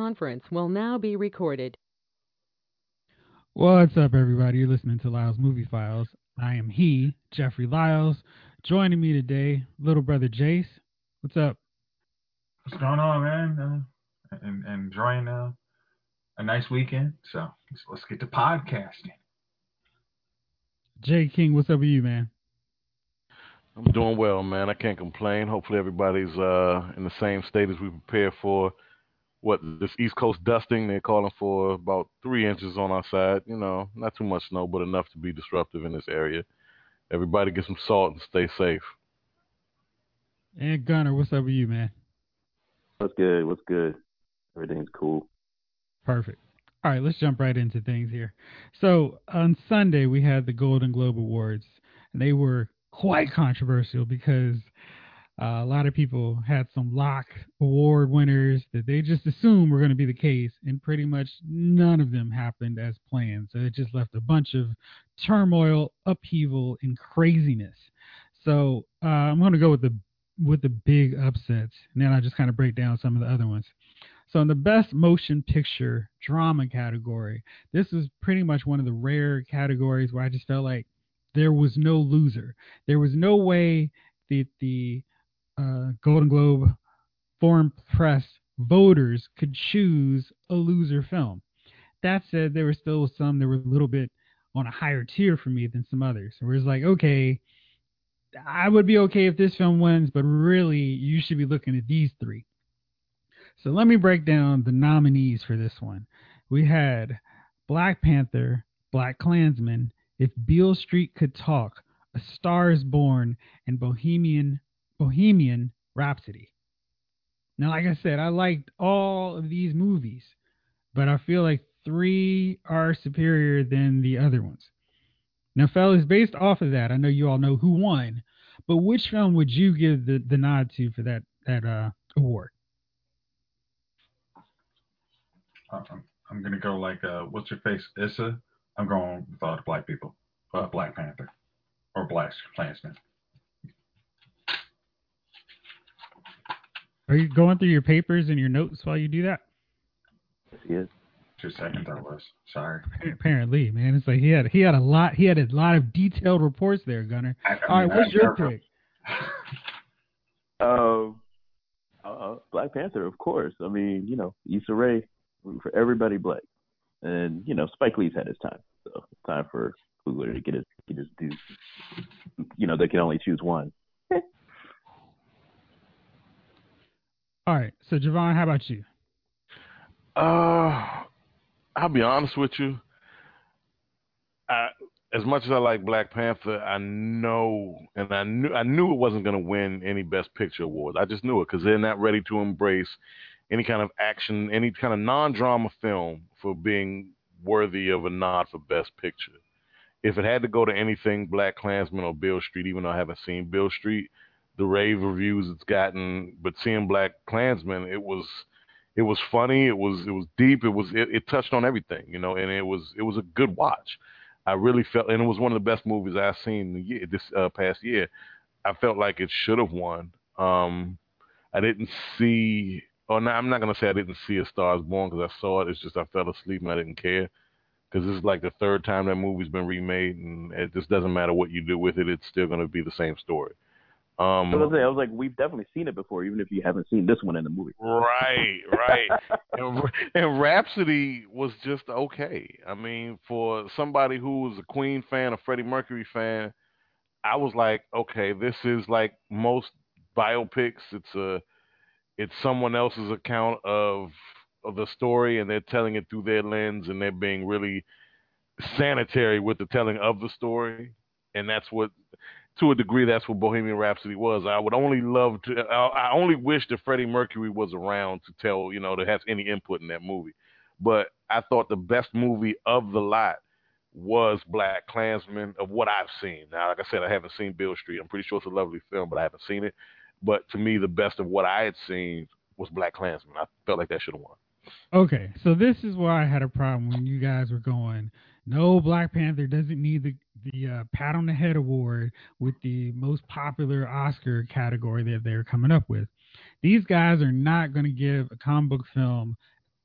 This conference will now be recorded. What's up, everybody? You're listening to Lyles Movie Files. I am he, Jeffrey Lyles. Joining me today, little brother Jace. What's up? What's going on, man? Uh, and, and enjoying uh, a nice weekend. So let's, let's get to podcasting. Jay King, what's up with you, man? I'm doing well, man. I can't complain. Hopefully, everybody's uh, in the same state as we prepare for what this East Coast dusting. They're calling for about three inches on our side. You know, not too much snow, but enough to be disruptive in this area. Everybody get some salt and stay safe. And Gunner, what's up with you, man? What's good? What's good? Everything's cool. Perfect. All right, let's jump right into things here. So on Sunday we had the Golden Globe Awards, and they were quite controversial because uh, a lot of people had some lock award winners that they just assumed were going to be the case, and pretty much none of them happened as planned. So it just left a bunch of turmoil, upheaval, and craziness. So uh, I'm going to go with the with the big upsets, and then I'll just kind of break down some of the other ones. So in the best motion picture drama category, this was pretty much one of the rare categories where I just felt like there was no loser. There was no way that the uh, Golden Globe Foreign Press voters could choose a loser film. That said, there were still some that were a little bit on a higher tier for me than some others. Where it's like, okay, I would be okay if this film wins, but really, you should be looking at these three. So let me break down the nominees for this one. We had Black Panther, Black Klansman, If Beale Street Could Talk, A Star is Born, and Bohemian Bohemian Rhapsody. Now, like I said, I liked all of these movies, but I feel like three are superior than the other ones. Now, fellas, based off of that, I know you all know who won, but which film would you give the, the nod to for that that uh, award? I'm, I'm gonna go like uh, what's your face, Issa. I'm going with all the black people, uh, Black Panther, or Black Klansman. Are you going through your papers and your notes while you do that? Yes. Two seconds, I was sorry. Apparently, man, it's like he had he had a lot he had a lot of detailed reports there, Gunner. I- I All right, mean, what's I- your I- pick? Um, uh, Black Panther, of course. I mean, you know, Issa Rae for everybody black, and you know, Spike Lee's had his time, so it's time for Coogler to get his get his due. You know, they can only choose one. All right, so Javon, how about you? Uh, I'll be honest with you. I, as much as I like Black Panther, I know, and I knew, I knew it wasn't going to win any Best Picture awards. I just knew it because they're not ready to embrace any kind of action, any kind of non-drama film for being worthy of a nod for Best Picture. If it had to go to anything, Black Klansman or Beale Street, even though I haven't seen Beale Street, the rave reviews it's gotten, but seeing Black Klansman, it was it was funny, it was it was deep, it was it, it touched on everything, you know, and it was it was a good watch. I really felt, and it was one of the best movies I've seen year, this uh, past year. I felt like it should have won. Um, I didn't see, or no, I'm not gonna say I didn't see A Star Is Born because I saw it. It's just I fell asleep and I didn't care because this is like the third time that movie's been remade, and it just doesn't matter what you do with it. It's still gonna be the same story. Um, I was, I was like, we've definitely seen it before, even if you haven't seen this one in the movie. Right, right. and, and Rhapsody was just okay. I mean, for somebody who was a Queen fan, a Freddie Mercury fan, I was like, okay, this is like most biopics. It's a, it's someone else's account of of the story, and they're telling it through their lens, and they're being really sanitary with the telling of the story, and that's what to a degree, that's what Bohemian Rhapsody was. I would only love to. I, I only wish that Freddie Mercury was around to tell, you know, to have any input in that movie. But I thought the best movie of the lot was Black Klansman of what I've seen. Now, like I said, I haven't seen Beale Street. I'm pretty sure it's a lovely film, but I haven't seen it. But to me, the best of what I had seen was Black Klansman. I felt like that should have won. Okay, so this is where I had a problem when you guys were going. No, Black Panther doesn't need the the uh, pat on the head award with the most popular Oscar category that they're coming up with. These guys are not going to give a comic book film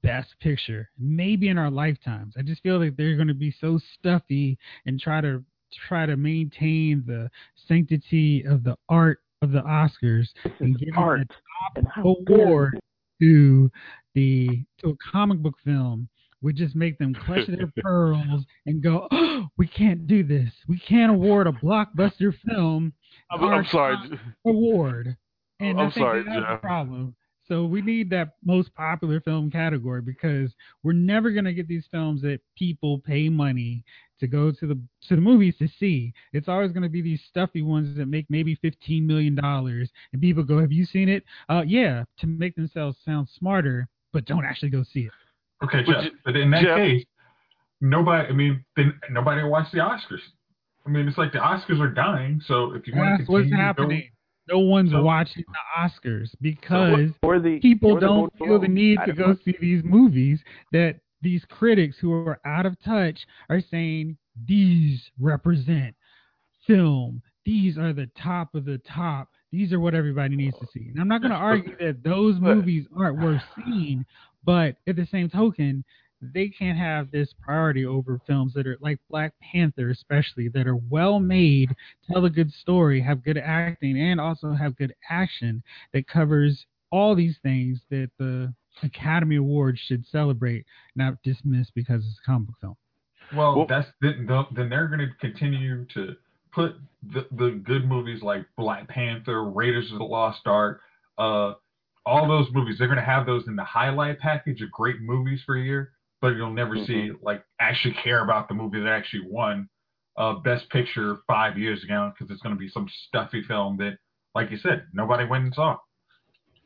best picture, maybe in our lifetimes. I just feel like they're going to be so stuffy and try to try to maintain the sanctity of the art of the Oscars and give art. the top award to the to a comic book film would just make them clutch their pearls and go, oh, "We can't do this. We can't award a blockbuster film I'm, I'm sorry. award." And I'm I think sorry, that's Jeff. problem. So we need that most popular film category because we're never gonna get these films that people pay money to go to the to the movies to see. It's always gonna be these stuffy ones that make maybe fifteen million dollars, and people go, "Have you seen it?" Uh, yeah, to make themselves sound smarter, but don't actually go see it. Okay, But Jeff. J- But in that Jeff- case, nobody. I mean, then nobody watched the Oscars. I mean, it's like the Oscars are dying. So if you want to That's what's continue to happening. No one's So- watching the Oscars because Or the people or don't Golden feel the need to go know. see these movies that these critics who are out of touch are saying these represent film. These are the top of the top. These are what everybody needs to see. And I'm not going to argue that those movies aren't worth seeing, but at the same token, they can't have this priority over films that are like Black Panther, especially that are well made, tell a good story, have good acting, and also have good action that covers all these things that the Academy Awards should celebrate, not dismiss because it's a comic book film. Well, Well- that's then, then they're going to continue to put the, the good movies like Black Panther, Raiders of the Lost Ark, uh, all those movies. They're going to have those in the highlight package of great movies for a year, but you'll never see like actually care about the movie that actually won uh, Best Picture five years ago because it's going to be some stuffy film that, like you said, nobody went and saw,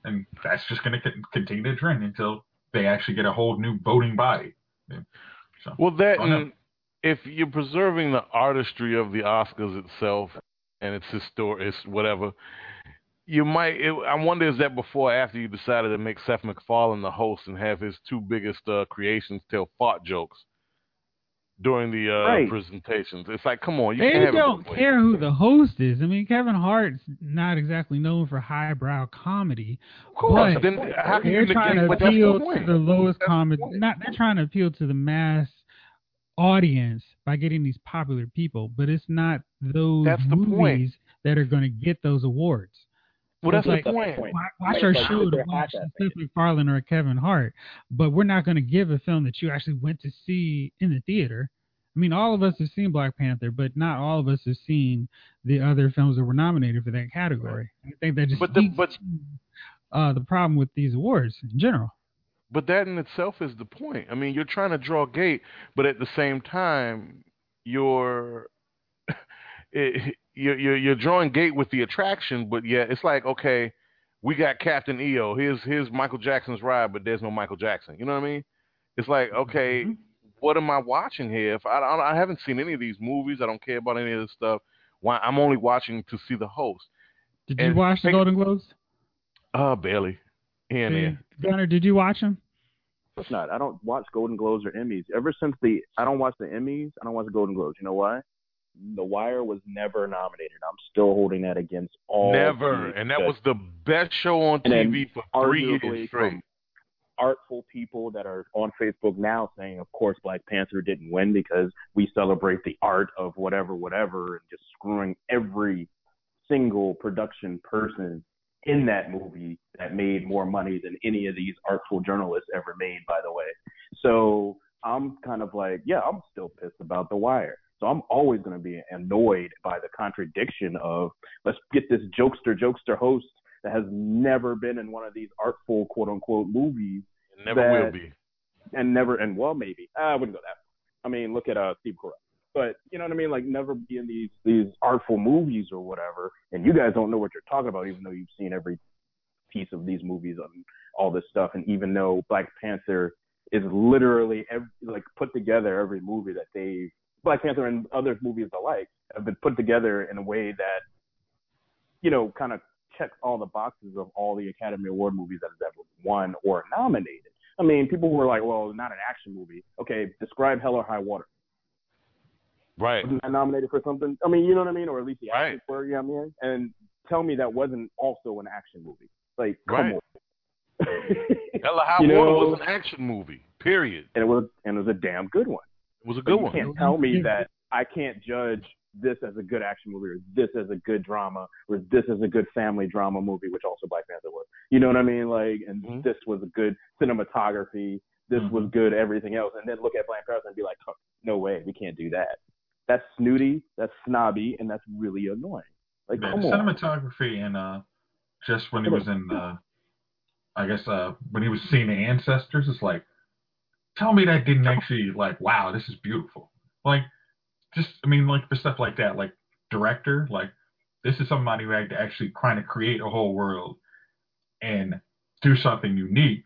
and that's just going to continue to trend until they actually get a whole new voting body. So. Well, that if you're preserving the artistry of the Oscars itself and its histor it's whatever, you might. It, I wonder is that before or after you decided to make Seth MacFarlane the host and have his two biggest uh, creations tell fart jokes during the uh, Right. presentations. It's like, come on, you They can't don't both care who the host is. I mean, Kevin Hart's not exactly known for highbrow comedy. Of course. But Then how can they're you trying negate? to appeal the to the lowest That's the common. Not they're trying to appeal to the mass audience by getting these popular people, but it's not those That's the point. movies that are going to get those awards. Well, that's it's the point. Wa- Watch Like- our like show to watch at a Seth MacFarlane or Kevin Hart, but we're not going to give a film that you actually went to see in the theater. I mean, all of us have seen Black Panther, but not all of us have seen the other films that were nominated for that category. I think that just But the- but- to, uh, the problem with these awards in general. But that in itself is the point. I mean, you're trying to draw gate, but at the same time, you're it, you're, you're you're drawing gate with the attraction. But yeah, it's like okay, we got Captain EO. Here's here's Michael Jackson's ride, but there's no Michael Jackson. You know what I mean? It's like okay, what am I watching here? If I I, I haven't seen any of these movies, I don't care about any of this stuff. Why I'm only watching to see the host. Did you And watch the Golden Globes? Uh, barely. Here and there. Gunner, did you watch them? It's not. I don't watch Golden Globes or Emmys. Ever since the I don't watch the Emmys. I don't watch the Golden Globes. You know why? The Wire was never nominated. I'm still holding that against all. Never. And that was the best show on TV for three years straight. artful people that are on Facebook now saying, of course, Black Panther didn't win because we celebrate the art of whatever, whatever, and just screwing every single production person in that movie that made more money than any of these artful journalists ever made, by the way. So I'm kind of like, yeah, I'm still pissed about The Wire. So I'm always going to be annoyed by the contradiction of let's get this jokester, jokester host that has never been in one of these artful quote unquote movies It never that- will be. and never and well maybe I wouldn't go that. Far. I mean, look at uh Steve Carell. But you know what I mean? Like never be in these these artful movies or whatever, and you guys don't know what you're talking about, even though you've seen every piece of these movies and all this stuff, and even though Black Panther is literally every, like put together every movie that they Black Panther and other movies alike have been put together in a way that you know kind of checks all the boxes of all the Academy Award movies that have ever won or nominated. I mean, people were like, "Well, not an action movie." Okay, describe Hell or High Water. Right. Wasn't that nominated for something? I mean, you know what I mean, or at least the Right. actions were. You know what I mean? And tell me that wasn't also an action movie. Like, come Right. on. Hell of High You Water know- was an action movie. Period. and it was and it was a damn good one. It was a good you one. You can't tell me that I can't judge this as a good action movie or this as a good drama or this as a good family drama movie, which also Black Panther was. You know what I mean? Like, and Mhm. this was a good cinematography. This was Mhm. good everything else, and then look at Black Panther and be like, oh, no way, we can't do that. That's snooty, that's snobby, and that's really annoying. Like, Yeah, come on. cinematography and uh, just when he was in, uh, I guess uh, when he was seeing the ancestors, it's like, tell me that didn't actually like, wow, this is beautiful. Like, just I mean, like for stuff like that, like director, like this is somebody who had to actually trying to create a whole world and do something unique.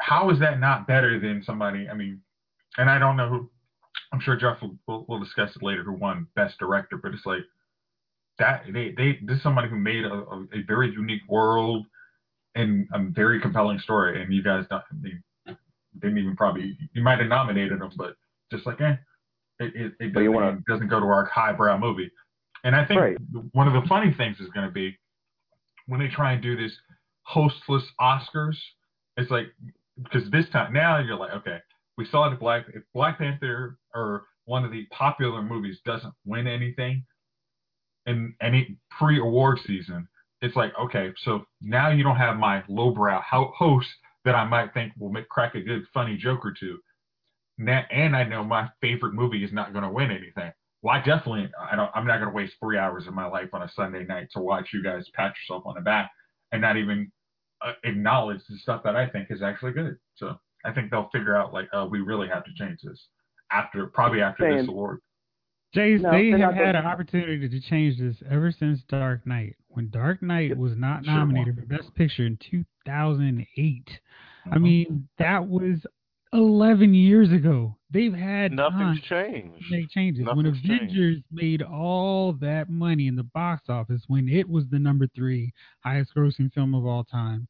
How is that not better than somebody? I mean, and I don't know who. I'm sure Jeff will, will, will discuss it later who won best director, but it's like that they they this is somebody who made a, a, a very unique world and a very compelling story, and you guys don't, they didn't even probably you might have nominated them, but just like eh, it it, it doesn't, wanna- it doesn't go to our highbrow movie. And I think Right. one of the funny things is going to be when they try and do this hostless Oscars. It's like because this time now you're like okay, we saw the Black if Black Panther or one of the popular movies doesn't win anything in any pre-award season, it's like okay, so now you don't have my lowbrow ho- host that I might think will make crack a good funny joke or two. Na- And I know my favorite movie is not going to win anything. Well, I definitely I don't. I'm not going to waste three hours of my life on a Sunday night to watch you guys pat yourself on the back and not even uh, acknowledge the stuff that I think is actually good. So I think they'll figure out like, oh, we really have to change this after probably after this award. Jays, No, they have had an opportunity to change this ever since Dark Knight. When Dark Knight Yep. was not Sure nominated for Best Picture in 2008, I Mhm. mean that was 11 years ago. They've had Nothing's time changed. make changes. when Nothing's changed. Avengers made all that money in the box office, when it was the number three highest grossing film of all time,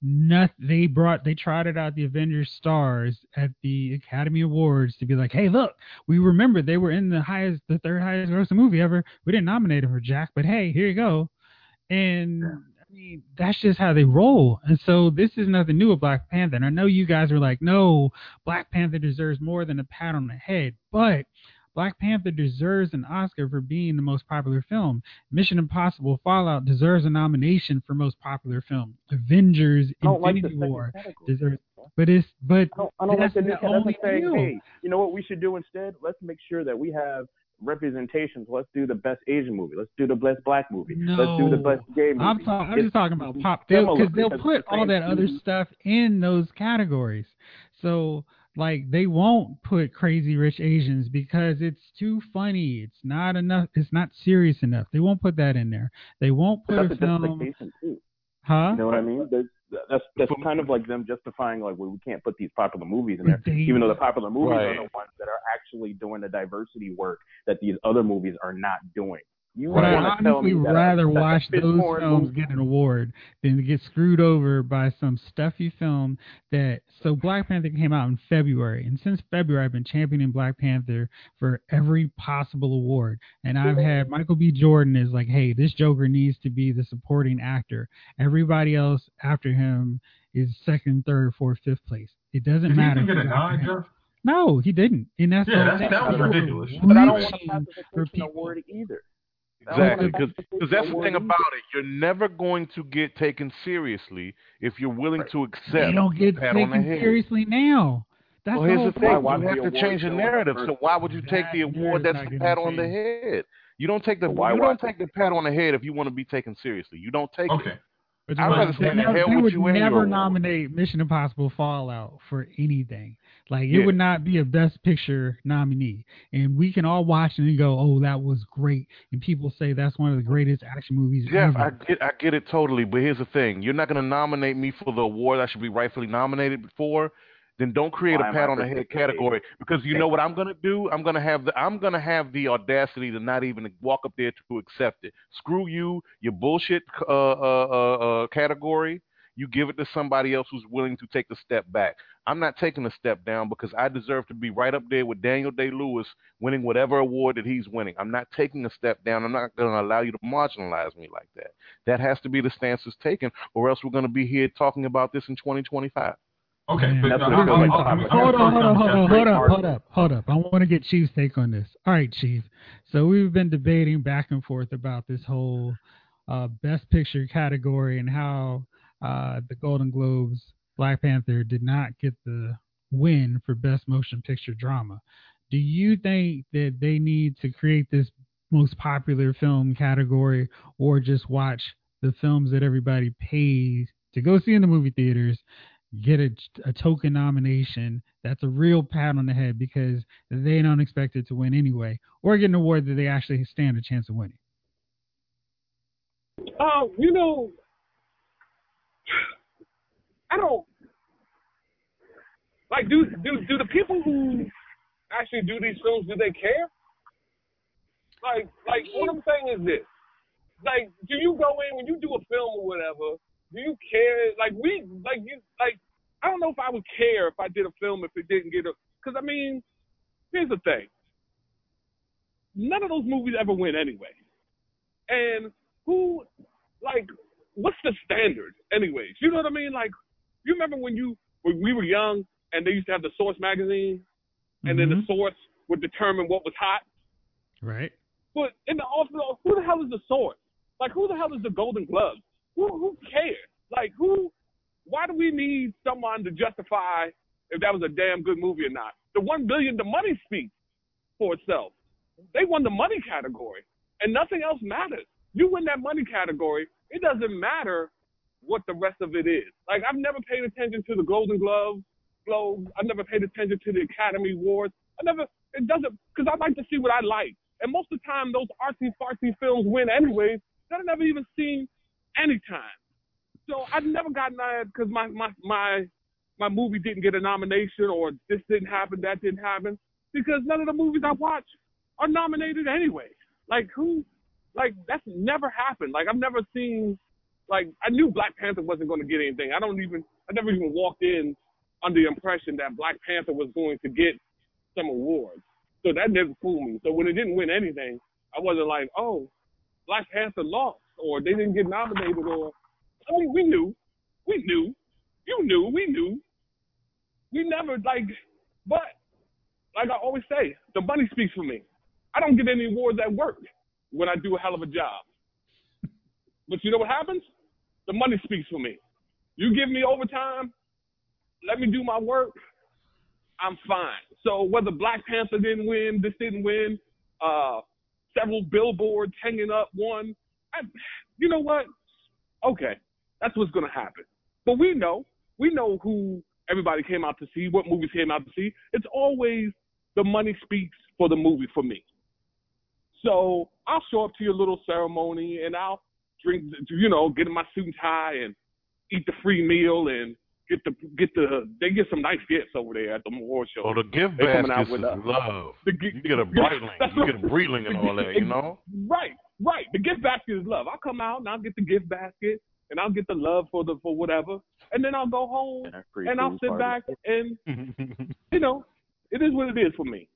not they brought they trotted out the Avengers stars at the Academy Awards to be like, hey, look, we remember they were in the highest, the third highest grossing movie ever. We didn't nominate them for Jack, but hey, here you go. And Yeah. I mean, that's just how they roll. And so this is nothing new with Black Panther. And I know you guys are like, no, Black Panther deserves more than a pat on the head, but Black Panther deserves an Oscar for being the most popular film. Mission Impossible Fallout deserves a nomination for most popular film. Avengers I don't like Infinity War deserves but it's but I don't, I don't like the the cat. That's like only saying, hey, you know what we should do instead? Let's make sure that we have representations. Let's do the best Asian movie. Let's do the best black movie. Let's do the best gay movie. I'm talking. I'm just talking about pop because they'll put all that other stuff in those categories. So like they won't put Crazy Rich Asians because it's too funny. It's not enough. It's not serious enough. They won't put that in there. They won't put That's a film. Huh? You know what I mean? There's, that's that's For- kind of like them justifying like well, we can't put these popular movies in there, They- even though the popular movies are the ones that are actually doing the diversity work that these other movies are not doing. You But I honestly me that a- rather that watch those films get an award than to get screwed over by some stuffy film that. So Black Panther came out in February, and since February I've been championing Black Panther for every possible award, and I've had Michael B. Jordan is like, hey, this Joker needs to be the supporting actor. Everybody else after him is second, third, fourth, fifth place. It doesn't Did he matter. even get a who's nod, No, he didn't. And that's Yeah, that's- that was ridiculous. But I don't want a reaching for pacification award either. Exactly, because that's the thing about it. You're never going to get taken seriously if you're willing to accept They don't get a pat on the taken seriously now. That's well, the here's the thing: Why problem. you have to change the narrative. So why would you take the award that's not the pat on the head? You don't take the Why you watch don't take the pat on the head if you want to be taken seriously. You don't take Okay. it. But I'd rather right. stand they the hell with would you and your never nominate Mission Impossible Fallout for anything. Like it Yeah. would not be a Best Picture nominee, and we can all watch it and go, "Oh, that was great," and people say that's one of the greatest action movies Jeff, ever. I get I get it totally, but here's the thing: you're not going to nominate me for the award I should be rightfully nominated for. Then don't create Why a pat on the head category because you know what I'm going to do? I'm going to have the I'm going to have the audacity to not even walk up there to accept it. Screw you, your bullshit uh, uh, uh, uh, category. You give it to somebody else who's willing to take a step back. I'm not taking a step down because I deserve to be right up there with Daniel Day Lewis winning whatever award that he's winning. I'm not taking a step down. I'm not going to allow you to marginalize me like that. That has to be the stance that's taken, or else we're going to be here talking about this in 2025. Okay, Man, but that's no, what I'm- I feel I'm- I'm- Hold on, hold on, hold on, hold up, hold up, hold up. I want to get Chief's take on this. All right, Chief. So we've been debating back and forth about this whole uh, Best Picture category and how uh, the Golden Globes Black Panther did not get the win for Best Motion Picture Drama. Do you think that they need to create this most popular film category, or just watch the films that everybody pays to go see in the movie theaters get a, a token nomination that's a real pat on the head because they don't expect it to win anyway, or get an award that they actually stand a chance of winning. Uh, you know, I don't like do do do the people who actually do these films do they care? Like like what I'm saying is this. Like, do you go in when you do a film or whatever, do you care like we like you like I don't know if I would care if I did a film if it didn't get a because I mean, here's the thing. None of those movies ever win anyway. And who like what's the standard anyways? You know what I mean? Like you remember when you when we were young and they used to have the Source magazine and then the Mhm. Source would determine what was hot. right? But in the also, who the hell is the Source? Like who the hell is the Golden Gloves? Who who cares? Like who? Why do we need someone to justify if that was a damn good movie or not? The one billion, the money speaks for itself. They won the money category, and nothing else matters. You win that money category, it doesn't matter what the rest of it is. Like I've never paid attention to the Golden Glove, Globes. I've never paid attention to the Academy Awards. I never. It doesn't because I like to see what I like, and most of the time those artsy fartsy films win anyways. That I've never even seen any time. So I've never gotten mad because my my my my movie didn't get a nomination or this didn't happen, that didn't happen, because none of the movies I watch are nominated anyway. Like who? Like that's never happened. Like I've never seen. Like I knew Black Panther wasn't going to get anything. I don't even. I never even walked in under the impression that Black Panther was going to get some awards. So that never fooled me. So when it didn't win anything, I wasn't like, oh, Black Panther lost or they didn't get nominated or. I mean, we knew, we knew, you knew, we knew. We never like, but like I always say, the money speaks for me. I don't get any awards at work when I do a hell of a job. But you know what happens? The money speaks for me. You give me overtime, let me do my work, I'm fine. So whether Black Panther didn't win, this didn't win, uh, several billboards hanging up one, I, you know what? Okay, that's what's gonna happen. But we know, we know who everybody came out to see, what movies came out to see. It's always the money speaks for the movie for me. So I'll show up to your little ceremony and I'll drink, you know, get in my suit and tie and eat the free meal and get the get the they get some nice gifts over there at the award show. Oh, the gift They coming out baskets with is us. love. The You get a Breitling, That's you get a Breitling and all that, you know. Right, right. The gift basket is love. I'll come out and I'll get the gift basket and I'll get the love for the for whatever, and then I'll go home And and I'll sit party. back and you know, it is what it is for me.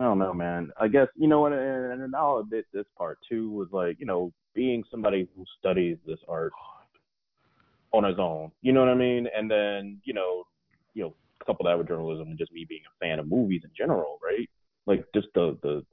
I don't know, man. I guess you know what, and, and I'll admit this part too was like, you know, being somebody who studies this art on his own. You know what I mean? And then, you know, you know, couple that with journalism and just me being a fan of movies in general, right? Like just the the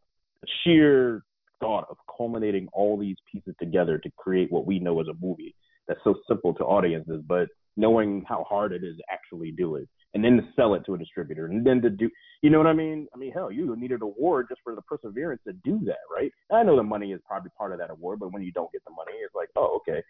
sheer thought of culminating all these pieces together to create what we know as a movie that's so simple to audiences, but knowing how hard it is to actually do it and then to sell it to a distributor and then to do you know what I mean? I mean, hell, you need an award just for the perseverance to do that, right? I know the money is probably part of that award, but when you don't get the money, it's like, oh, okay,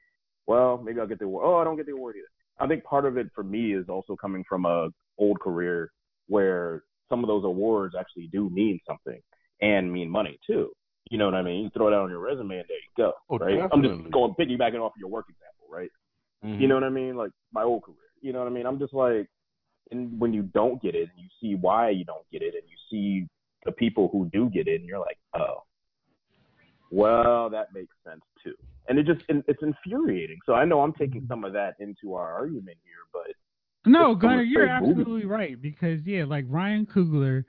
well, maybe I'll get the award. Oh, I don't get the award either. I think part of it for me is also coming from a old career where some of those awards actually do mean something and mean money too. You know what I mean? You throw it out on your resume and there you go, Oh, right? I'm just going piggybacking off of your work example, right? Mhm. You know what I mean? Like my old career. You know what I mean? I'm just like, and when you don't get it, and you see why you don't get it, and you see the people who do get it, and you're like, oh, well, that makes sense too. And it just it's infuriating. So I know I'm taking some of that into our argument here, but No, It's Gunnar, you're like movie. absolutely right because yeah, like Ryan Coogler,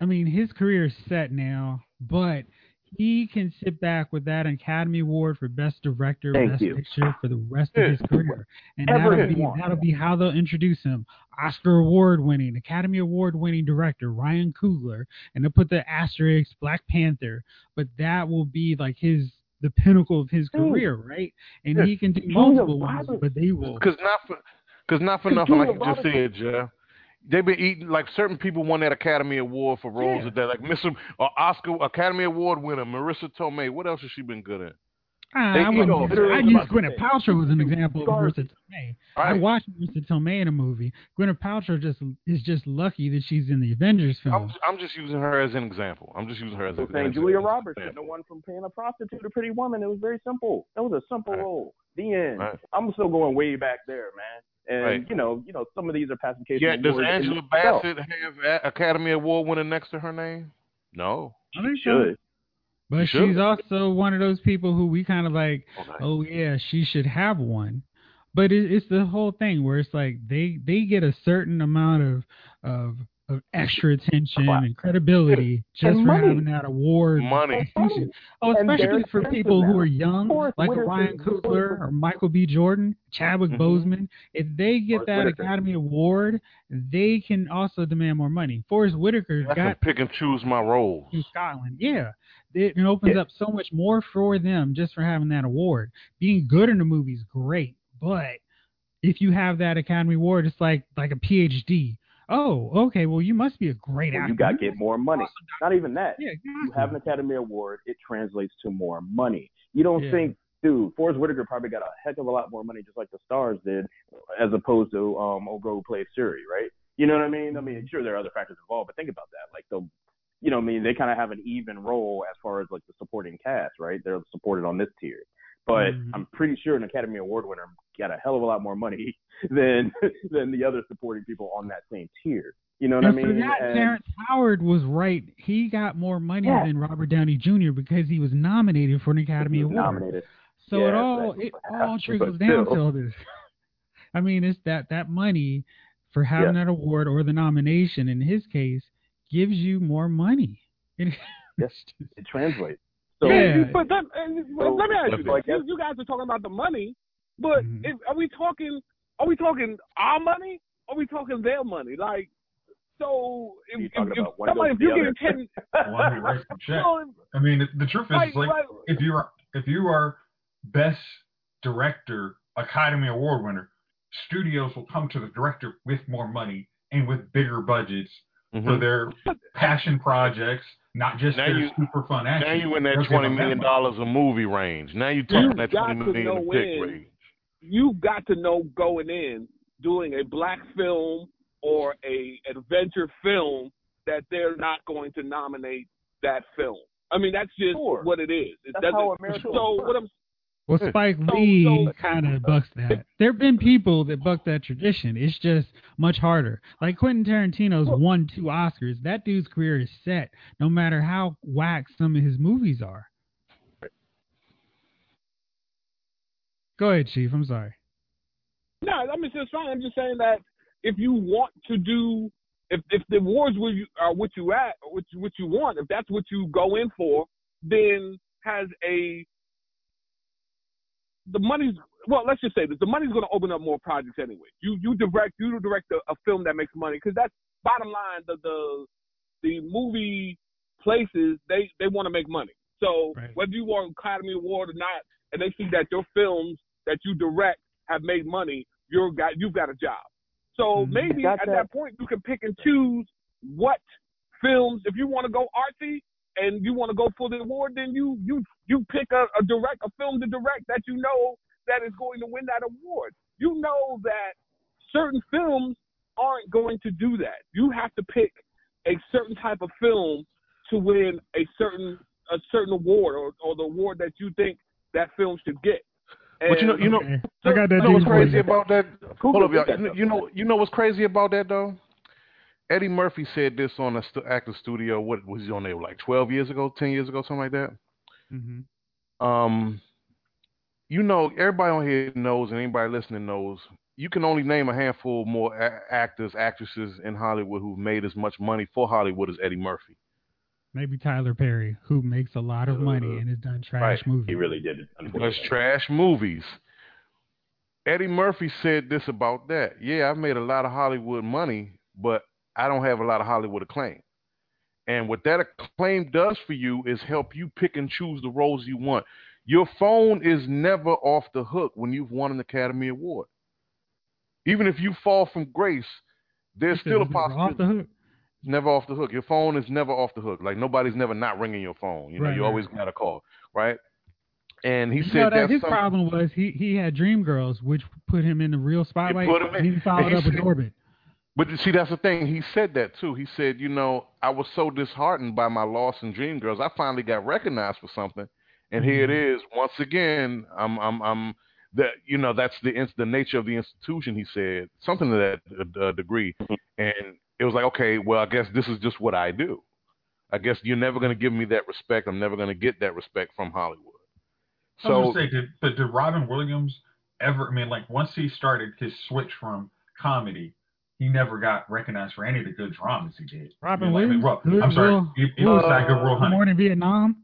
I mean, his career is set now, but he can sit back with that Academy Award for Best Director, Thank Best you. Picture for the rest of his career, and that'll be that'll be how they'll introduce him. Oscar Award winning, Academy Award winning director Ryan Coogler, and they'll put the asterisk Black Panther, but that will be like his the pinnacle of his career, right? And Yeah. he can do multiple ones, but they will. Because not for, cause not for Cause nothing, like Julia you just Roberts- said, Jeff. They've been eating like certain people won that Academy Award for roles Yeah. that they're like Mr. Or uh, Oscar Academy Award winner Marisa Tomei. What else has she been good at? Uh, they I wouldn't. use- I use Gwyneth. Paltrow as an example of Marisa Tomei. All I watched Marisa Tomei in a movie. Gwyneth Paltrow just is just lucky that she's in the Avengers I'm, film. I'm just using her as an example. I'm just using her as So an saying example. Julia Roberts, the one from playing a prostitute, a pretty woman. It was very simple. That was a simple Right. role. The end. Right. I'm still going way back there, man. And Right. you know, you know, some of these are pacification. Yeah, does awards Angela. Bassett have Academy Award winner next to her name? No. I think so. Should. But She should. she's also one of those people who we kind of like. Oh, okay. Oh yeah, she should have one. But it, it's the whole thing where it's like they they get a certain amount of of of extra attention and credibility just And for money. having that award Money. distinction. Oh, especially for people who are young, Forest like Ryan Coogler or Michael B. Jordan, Chadwick Mhm. Boseman. If they get Forest that Whitaker. Academy Award, they can also demand more money. Forest Whitaker I can got pick and choose my roles. in Scotland. Yeah. It, it opens Yeah. up so much more for them just for having that award. Being good in a movie is great, but if you have that Academy Award, it's like like a PhD. Oh, okay. Well, you must be a great Well, actor. you got to get more money. Not even that. Yeah, You have an Academy Award, it translates to more money. You don't Yeah. think, dude, Forest Whitaker probably got a heck of a lot more money, just like the stars did, as opposed to um old girl who played Siri, right? You know what I mean? I mean, sure there are other factors involved, but think about that. Like the, you know, what I mean, they kind of have an even role as far as like the supporting cast, right? They're supported on this tier. But Mhm. I'm pretty sure an Academy Award winner got a hell of a lot more money than than the other supporting people on that same tier. You know what and I for mean? that, And- Terrence Howard was right. He got more money Yeah. than Robert Downey Jr. because he was nominated for an Academy Award. nominated. So Yeah, it all it all trickles down still. to all this. I mean, it's that that money for having that award or the nomination in his case gives you more money. It- Yes. It translates. So Yeah. But let, and So, let me ask you this: like you, you guys are talking about the money, but Mhm. if, are we talking? Are we talking our money? Or are we talking their money? Like, so if, You if, talking if somebody, if you the get other. ten, One who writes the check. well, I mean, the truth is, like, like like, if you are if you are best director, Academy Award winner, studios will come to the director with more money and with bigger budgets Mhm. for their passion projects, not just Now their you- super fun action. Now you in that They'll give twenty them that million much. dollars a movie range. Now you're talking You that got twenty a pick range. you've got to know going in doing a black film or a adventure film that they're not going to nominate that film. I mean, that's just Sure. what it is. It That's doesn't- how America so works. what I'm Well. Spike So- Lee so- kind of bucks that. There have been people that buck that tradition. It's just much harder. Like Quentin Tarantino's won two Oscars. That dude's career is set, no matter how whack some of his movies are. Go ahead, Chief. I'm sorry. No, I mean it's fine. I'm just saying that if you want to do, if if the awards where you uh, are what you at, what you, what you want, if that's what you go in for, then has a the money's well. Let's just say this: the money's going to open up more projects anyway. You you direct you direct a, a film that makes money because that's bottom line. The the the movie places they they want to make money. So Right. whether you want Academy Award or not, and they see that your films that you direct have made money, you're got you've got a job. So Mhm. maybe Got at that. that point you can pick and choose what films. If you want to go artsy and you want to go for the award, then you you you pick a, a direct a film to direct that you know that is going to win that award. You know that certain films aren't going to do that. You have to pick a certain type of film to win a certain a certain award or, or the award that you think that film should get. But you know, you know, Okay. I got that you know what's dude for you. crazy about that? Google Hold up, y'all. that You know, though. you know, you know what's crazy about that though? Eddie Murphy said this on a st- actor studio. What was he on there? Like twelve years ago, ten years ago, something like that. hmm Um, you know, everybody on here knows, and anybody listening knows, you can only name a handful more a- actors, actresses in Hollywood who've made as much money for Hollywood as Eddie Murphy. Maybe Tyler Perry, who makes a lot of money and has done trash Right. movies. He really did it. Does trash movies. Eddie Murphy said this about that. Yeah, I've made a lot of Hollywood money, but I don't have a lot of Hollywood acclaim. And what that acclaim does for you is help you pick and choose the roles you want. Your phone is never off the hook when you've won an Academy Award. Even if you fall from grace, there's He still a possibility. off the hook. never off the hook. Your phone is never off the hook. Like nobody's never not ringing your phone. You know, Right, you right. always got a call, right? And he You said that his something- problem was he he had Dreamgirls, which put him in the real spotlight. put him in- and he followed he up with said- Norbit. But see, that's the thing. He said that too. He said, you know, I was so disheartened by my loss in Dreamgirls. I finally got recognized for something, and here it Mm-hmm. is. Once again, I'm, I'm, I'm. That you know, that's the the nature of the institution. He said something to that uh, degree, and it was like, okay, well, I guess this is just what I do. I guess you're never going to give me that respect. I'm never going to get that respect from Hollywood. So say, did, but did Robin Williams ever? I mean, like once he started his switch from comedy, he never got recognized for any of the good dramas he did. Robin I mean, like, I mean, Williams? well, I'm sorry, Will- he, he was that good Will Hunting. More than Vietnam.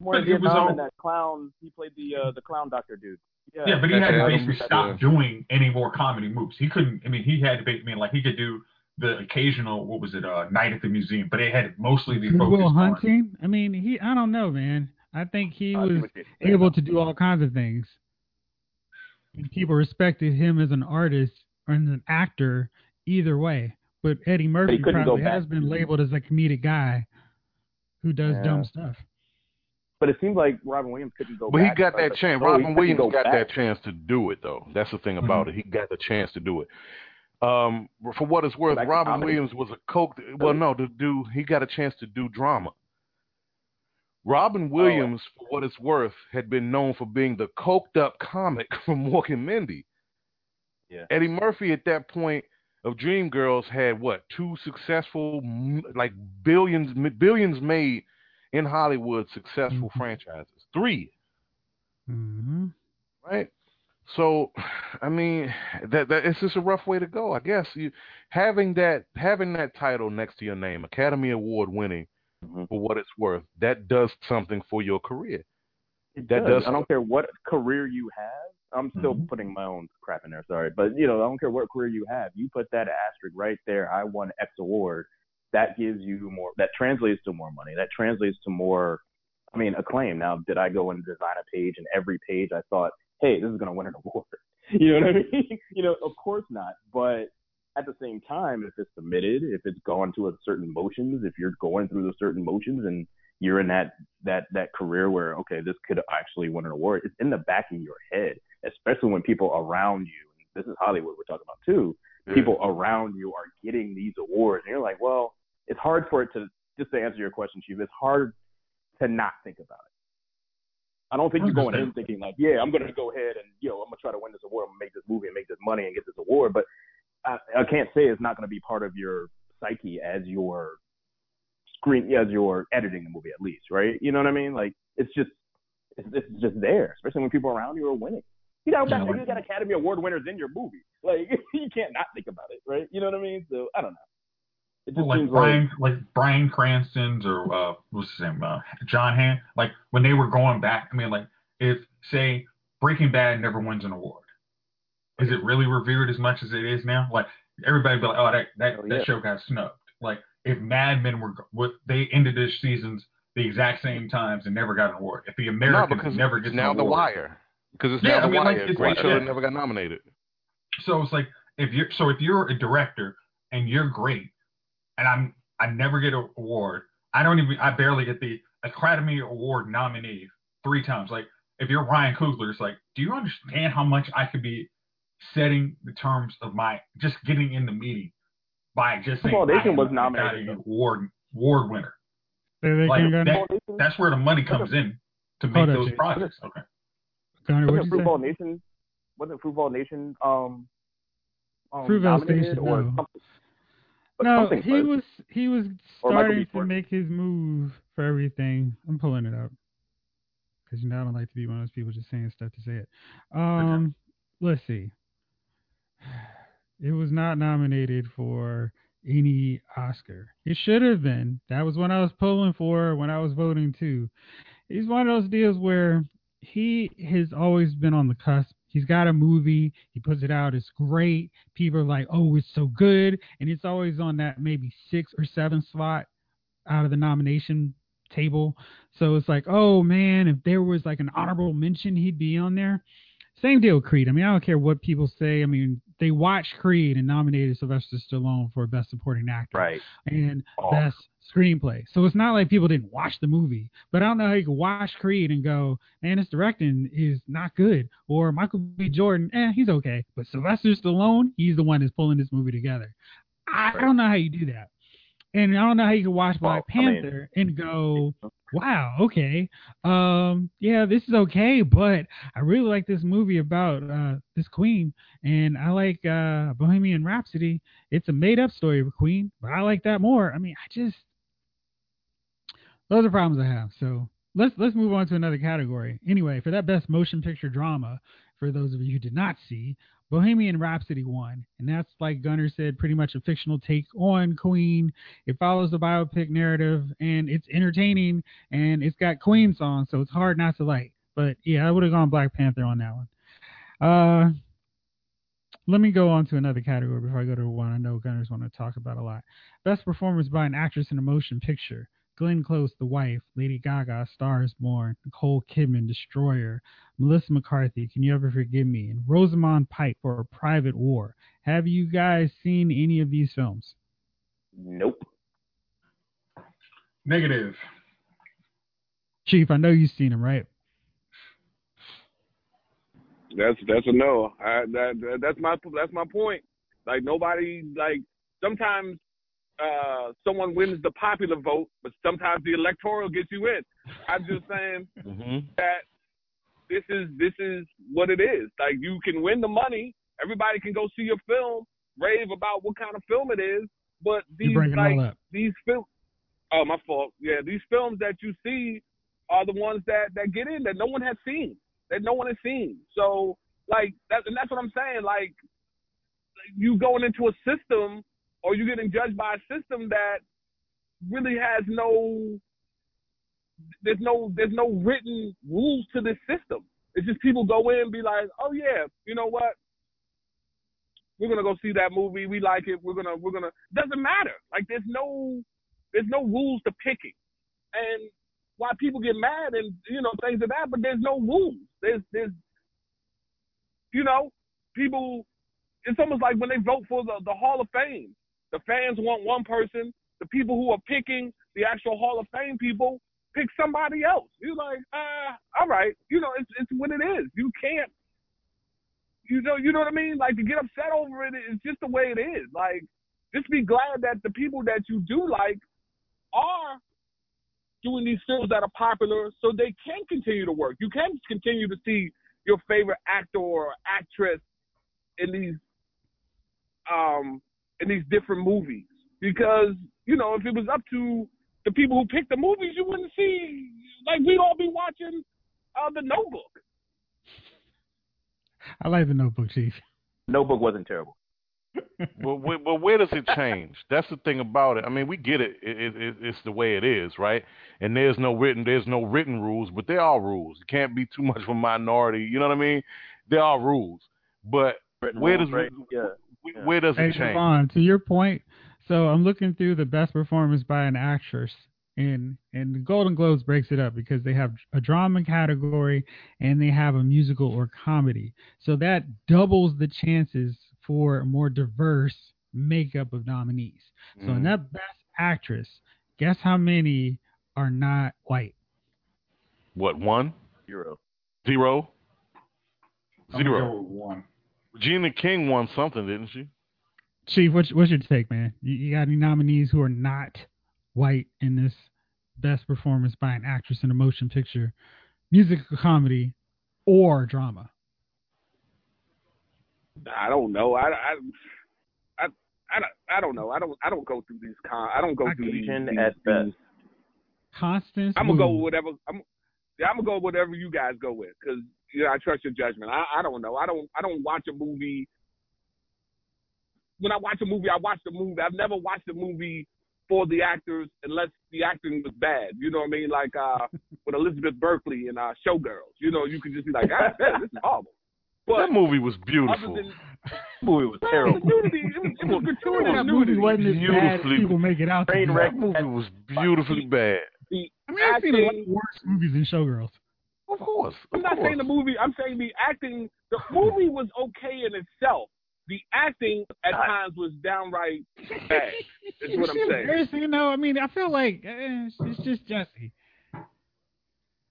More But it was Vietnam all- and that clown. He played the uh, the clown doctor dude. Yeah, Yeah, but he had to basically stop doing any more comedy moves. He couldn't. I mean, he had to. Be, I mean, like he could do the occasional. What was it? Uh, Night at the Museum, but it had mostly be Good Will on. Hunting. I mean, he. I don't know, man. I think he Uh, was what you're saying. able to do all kinds of things. And people respected him as an artist or an actor either way. But Eddie Murphy couldn't probably has been labeled as a comedic guy who does Yeah. dumb stuff. But it seems like Robin Williams couldn't go But he got So I was that chance. oh, Robin Williams go got back. that chance to do it, though. That's the thing about it. He got the chance to do it. Um, for what it's worth, Back Robin. Williams was a coke. Well, no, to do he got a chance to do drama. Robin Williams, for what it's worth, had been known for being the coked up comic from Mork and Mindy. Yeah. Eddie Murphy at that point of Dreamgirls had what two successful, like billions, billions made in Hollywood successful Mhm. franchises. Three, hmm right? So, I mean, that that it's just a rough way to go, I guess. You having that having that title next to your name, Academy Award winning, Mhm. for what it's worth, that does something for your career. It That does. does- I don't care what career you have. I'm still Mhm. putting my own crap in there. Sorry, but you know, I don't care what career you have. You put that asterisk right there. I won X award. That gives you more. That translates to more money. That translates to more. I mean, acclaim. Now, did I go and design a page, and every page I thought, hey, this is going to win an award? You know what I mean? you know, of course not. But at the same time, if it's submitted, if it's gone to a certain motions, if you're going through the certain motions and you're in that that that career where okay, this could actually win an award. It's in the back of your head, especially when people around you. And this is Hollywood we're talking about too. Mm. People around you are getting these awards, and you're like, well, it's hard for it to just to answer your question, Chief. It's hard to not think about it. I don't think you're going in thinking like, yeah, I'm going to go ahead and you know I'm going to try to win this award, I'm going to make this movie and make this money and get this award. But I, I can't say it's not going to be part of your psyche as your screen as you're editing the movie at least, right? You know what I mean? Like it's just it's, it's just there, especially when people around you are winning. You got Yeah, you got Academy Award winners in your movie. Like you can't not think about it, right? You know what I mean? So I don't know. It just Well, like Bryan, like Bryan Cranston's or uh, what's his name, uh, Jon Hamm. Like when they were going back, I mean, like if say Breaking Bad never wins an award, is it really revered as much as it is now? Like everybody be like, oh, that that, Oh, that show got snubbed. Like if Mad Men were what they ended their seasons the exact same times and never got an award. If the Americans because never it's get now an The Wire. Because it's Yeah, now I The mean, like, Wire. Great like show that. that never got nominated. So it's like if you're so if you're a director and you're great, and I'm I never get an award. I don't even I barely get the Academy Award nominee three times. Like if you're Ryan Coogler, it's like, do you understand how much I could be setting the terms of my just getting in the meeting by just saying Football Nation I was an nominated. Academy Award award winner. They, they Like that- That's where the money comes in to make those projects. Okay. Connor, wasn't you say? Fruitvale Nation wasn't Fruitvale Nation um, um Station, or no. something? No, something he was. was he was starting to make his move for everything. I'm pulling it up because you know I don't like to be one of those people just saying stuff to say it. Um, let's see. It was not nominated for any Oscar. It should have been. That was what I was pulling for when I was voting too. He's one of those deals where he has always been on the cusp. He's got a movie, he puts it out, it's great. People are like, oh, it's so good. And it's always on that maybe six or seven slot out of the nomination table. So it's like, oh man, if there was like an honorable mention, he'd be on there. Same deal with Creed. I mean, I don't care what people say. I mean, they watched Creed and nominated Sylvester Stallone for Best Supporting Actor Right. and Oh. Best Screenplay. So it's not like people didn't watch the movie. But I don't know how you can watch Creed and go, man, this directing is not good. Or Michael B. Jordan, eh, he's okay. But Sylvester Stallone, he's the one that's pulling this movie together. I Right. don't know how you do that. And I don't know how you can watch Well, Black I mean- Panther and go, wow, okay, um, yeah, this is okay, but I really like this movie about uh, this queen, and I like uh, Bohemian Rhapsody. It's a made-up story of a queen, but I like that more. I mean, I just those are problems I have. So let's let's move on to another category. Anyway, for that best motion picture drama, for those of you who did not see, Bohemian Rhapsody won, and that's like Gunnar said, pretty much a fictional take on Queen. It follows the biopic narrative, and it's entertaining, and it's got Queen songs, so it's hard not to like. But yeah, I would have gone Black Panther on that one. Uh, let me go on to another category before I go to one I know Gunners want to talk about a lot. Best performance by an actress in a motion picture. Glenn Close, The Wife, Lady Gaga, Stars Born, Nicole Kidman, Destroyer, Melissa McCarthy, Can You Ever Forgive Me, and Rosamund Pike for A Private War. Have you guys seen any of these films? Nope. Negative. Chief, I know you've seen them, right? That's that's a no. I, that, that that's my that's my point. Like nobody like sometimes uh someone wins the popular vote, but sometimes the electoral gets you in. I'm just saying hmm that this is this is what it is. Like you can win the money, everybody can go see your film, rave about what kind of film it is, but these like these films. Oh, my fault. Yeah, these films that you see are the ones that that get in that no one has seen, that no one has seen. So like that, and that's what I'm saying. Like you going into a system, or you getting judged by a system that really has no. There's no there's no written rules to this system. It's just people go in and be like, oh yeah, you know what? We're gonna go see that movie. We like it. We're gonna we're gonna. Doesn't matter. Like there's no there's no rules to picking, and why people get mad and you know things of that. But there's no rules. There's there's you know people. It's almost like when they vote for the the Hall of Fame. The fans want one person. The people who are picking the actual Hall of Fame people pick somebody else. You're like, uh, all right, you know, it's it's what it is. You can't, you know, you know what I mean. Like to get upset over it, it's just the way it is. Like, just be glad that the people that you do like are doing these films that are popular, so they can continue to work. You can continue to see your favorite actor or actress in these um in these different movies because you know if it was up to the people who picked the movies, you wouldn't see like we'd all be watching uh, the Notebook. I like the Notebook, Chief. Notebook wasn't terrible. Well, where, well, where does it change? That's the thing about it. I mean, we get it. It, it, it. It's the way it is, right? And there's no written, there's no written rules, but there are rules. It can't be too much of a minority. You know what I mean? There are rules, but Written where rules, does right? Yeah. Where, where does Hey, it change? Javon, to your point, so I'm looking through the best performance by an actress, and and the Golden Globes breaks it up because they have a drama category and they have a musical or comedy. So that doubles the chances for a more diverse makeup of nominees. So in Mhm. that best actress, guess how many are not white? What one, Zero. zero, I'm zero? go with one. Gina King won something, didn't she? Chief, what's what's your take, man? You, you got any nominees who are not white in this best performance by an actress in a motion picture, musical comedy, or drama? I don't know. I I I I don't, I don't know. I don't I don't go through these con. I don't go through these. Asian these, at best. these- Constance. I'm gonna go with whatever. I'm Yeah, I'm gonna go whatever you guys go with because you know I trust your judgment. I, I don't know. I don't I don't watch a movie. When I watch a movie, I watch the movie. I've never watched a movie for the actors unless the acting was bad. You know what I mean? Like uh with Elizabeth Berkley and uh Showgirls. You know, you can just be like, ah, man, this is horrible. But that movie was beautiful. than movie was the terrible. nudity, it was, it was gratuitous that movie wasn't as bad as people make it out to Train wreck. that movie was beautifully bad. The I mean, I've seen a lot of worse movies than Showgirls. Of course. I'm not course. saying the movie. I'm saying the acting. The movie was okay in itself. The acting at times was downright bad. Is what I'm saying. embarrassing, You know, I mean, I feel like eh, it's, it's just Jesse.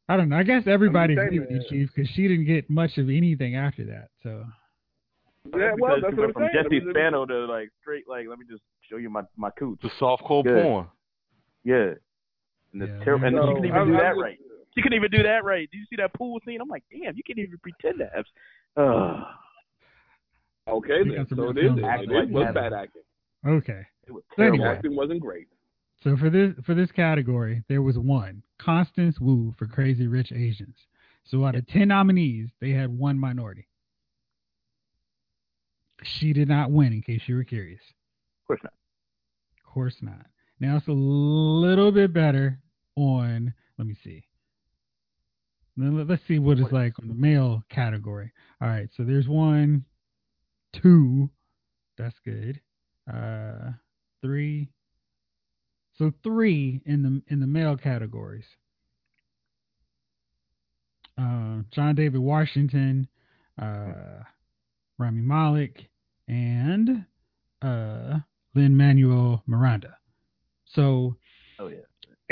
I don't know. I guess everybody I'm agreed with you, Chief, because she didn't get much of anything after that. So Yeah, well, because that's what I'm from saying. Jesse Spano to like straight like let me just show you my my cooch. The softcore Good. porn. Yeah. And it's Yeah, terrible. And no, she couldn't even I'm- do I'm that just- right. She couldn't even do that right. Did you see that pool scene? I'm like, damn, you can't even pretend to have. Okay, We then. So real it is. It, it was bad acting. okay. It was So anyway. The acting wasn't great. So for this for this category, there was one Constance Wu for Crazy Rich Asians. So out of ten nominees, they had one minority. She did not win, in case you were curious. Of course not. Of course not. Now it's a little bit better on. Let me see. Let- Let's see what it's like on the male category. All right, so there's one, two. That's good. Uh, three. So three in the in the male categories. Uh, John David Washington, uh, Rami Malek, and uh, Lin Manuel Miranda. So Oh yeah.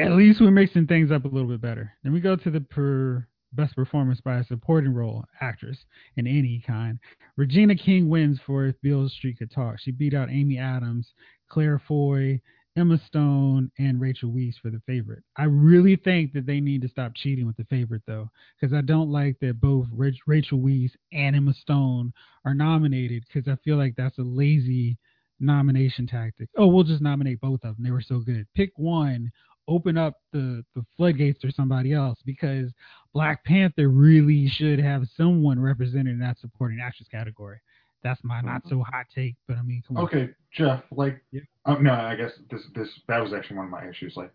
At least we're mixing things up a little bit better. Then we go to the per best performance by a supporting role actress in any kind. Regina King wins for If Beale Street Could Talk. She beat out Amy Adams, Claire Foy, Emma Stone, and Rachel Weisz for the favorite. I really think that they need to stop cheating with the favorite though, because I don't like that both Rach- Rachel Weisz and Emma Stone are nominated because I feel like that's a lazy nomination tactic. Oh, we'll just nominate both of them. They were so good. Pick one, open up the the floodgates to somebody else because Black Panther really should have someone represented in that supporting actress category. That's my not so hot take, but I mean, come on. Okay, Jeff. Like, Yeah. oh, no, I guess this this that was actually one of my issues. Like,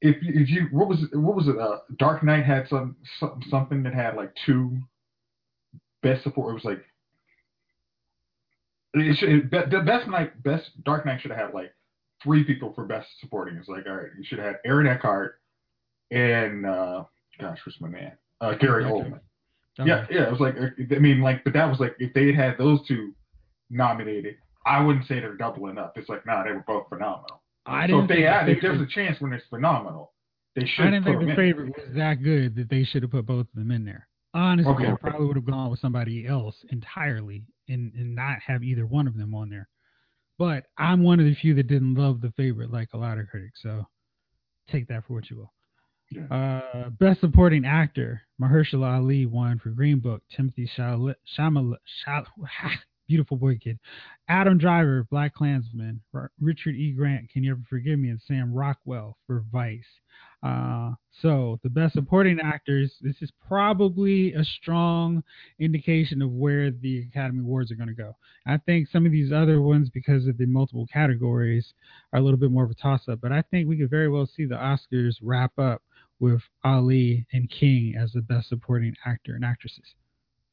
if you- if you what was it, what was it? Uh, Dark Knight had some, some something that had like two best support. It was like it should it, the best night best Dark Knight should have had like three people for best supporting. It's like all right, you should have Aaron Eckhart and uh, gosh, what's my man? Uh, Gary. Oldman. Okay. Yeah, yeah. It was like I mean, like, but that was like if they had had those two nominated, I wouldn't say they're doubling up. It's like, nah, they were both phenomenal. I so didn't if they had, if there's a chance when it's phenomenal, they should. I didn't think the favorite was that good that they should have put both of them in there. Honestly, Okay. I probably would have gone with somebody else entirely and, and not have either one of them on there. But I'm one of the few that didn't love the favorite like a lot of critics. So take that for what you will. Yeah. Uh, best supporting actor, Mahershala Ali won for Green Book. Timothée Chalamet, Chalamet, Chalamet beautiful boy kid. Adam Driver, Black Klansman. R- Richard E. Grant, Can You Ever Forgive Me? And Sam Rockwell for Vice. Uh, so the best supporting actors. This is probably a strong indication of where the Academy Awards are going to go. I think some of these other ones, because of the multiple categories, are a little bit more of a toss-up. But I think we could very well see the Oscars wrap up with Ali and King as the best supporting actor and actresses.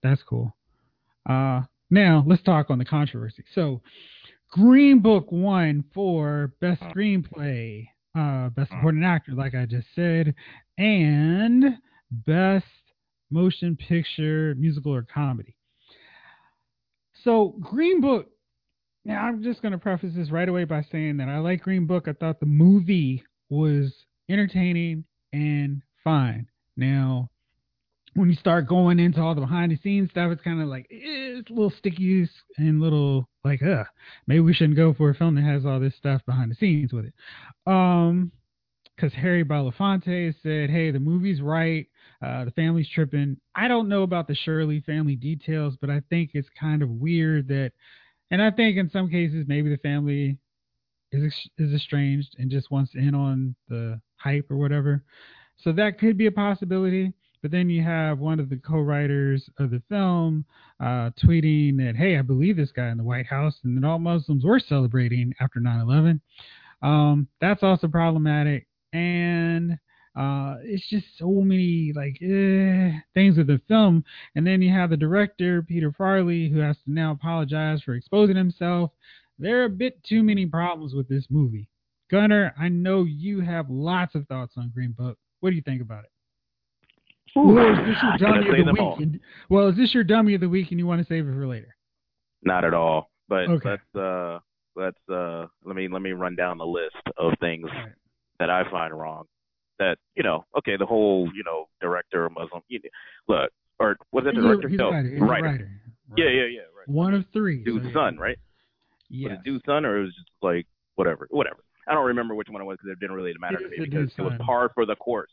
That's cool. Uh, now let's talk on the controversy. So, Green Book won for best screenplay, uh, best supporting actor, like I just said, and best motion picture, musical or comedy. So, Green Book. Now, I'm just going to preface this right away by saying that I like Green Book. I thought the movie was entertaining and fine. Now, when you start going into all the behind the scenes stuff, it's kind of like eh, it's a little sticky and little like, uh, maybe we shouldn't go for a film that has all this stuff behind the scenes with it. Um, because Harry Belafonte said, "Hey, the movie's right. Uh, the family's tripping. I don't know about the Shirley family details, but I think it's kind of weird that, and I think in some cases maybe the family is is estranged and just wants in on the hype or whatever. so that could be a possibility. But then you have one of the co-writers of the film uh, tweeting that, "Hey, I believe this guy in the White House, and that all Muslims were celebrating after 9/11." Um, that's also problematic, and uh, it's just so many like eh, things with the film. And then you have the director Peter Farrelly, who has to now apologize for exposing himself. There are a bit too many problems with this movie. Gunner, I know you have lots of thoughts on Green Book. What do you think about it? Ooh, Or is this your dummy of the week? all. And- well, is this your dummy of the week and you want to save it for later? Not at all. But Okay. let's uh let's uh let me let me run down the list of things Alright. that I find wrong. That you know, okay, the whole you know director Muslim. You, look, or was it He's a- director? he's a no, writer. He's a writer. writer. Yeah, yeah, yeah. Right. One of three. Dude's so yeah. son, right? Was it dude's son, or it was just like whatever, whatever. I don't remember which one it was because it didn't really matter It to me because it was par for the course,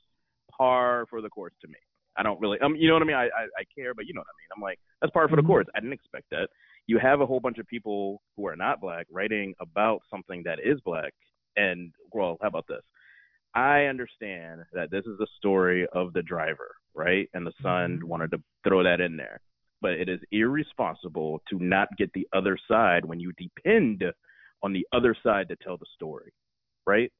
par for the course to me. I don't really, um, you know what I mean? I, I, I care, but you know what I mean. I'm like, that's par for Mhm. the course. I didn't expect that. You have a whole bunch of people who are not black writing about something that is black, and well, how about this? I understand that this is the story of the driver, right? And the son Mhm. wanted to throw that in there. But it is irresponsible to not get the other side when you depend on the other side to tell the story, right?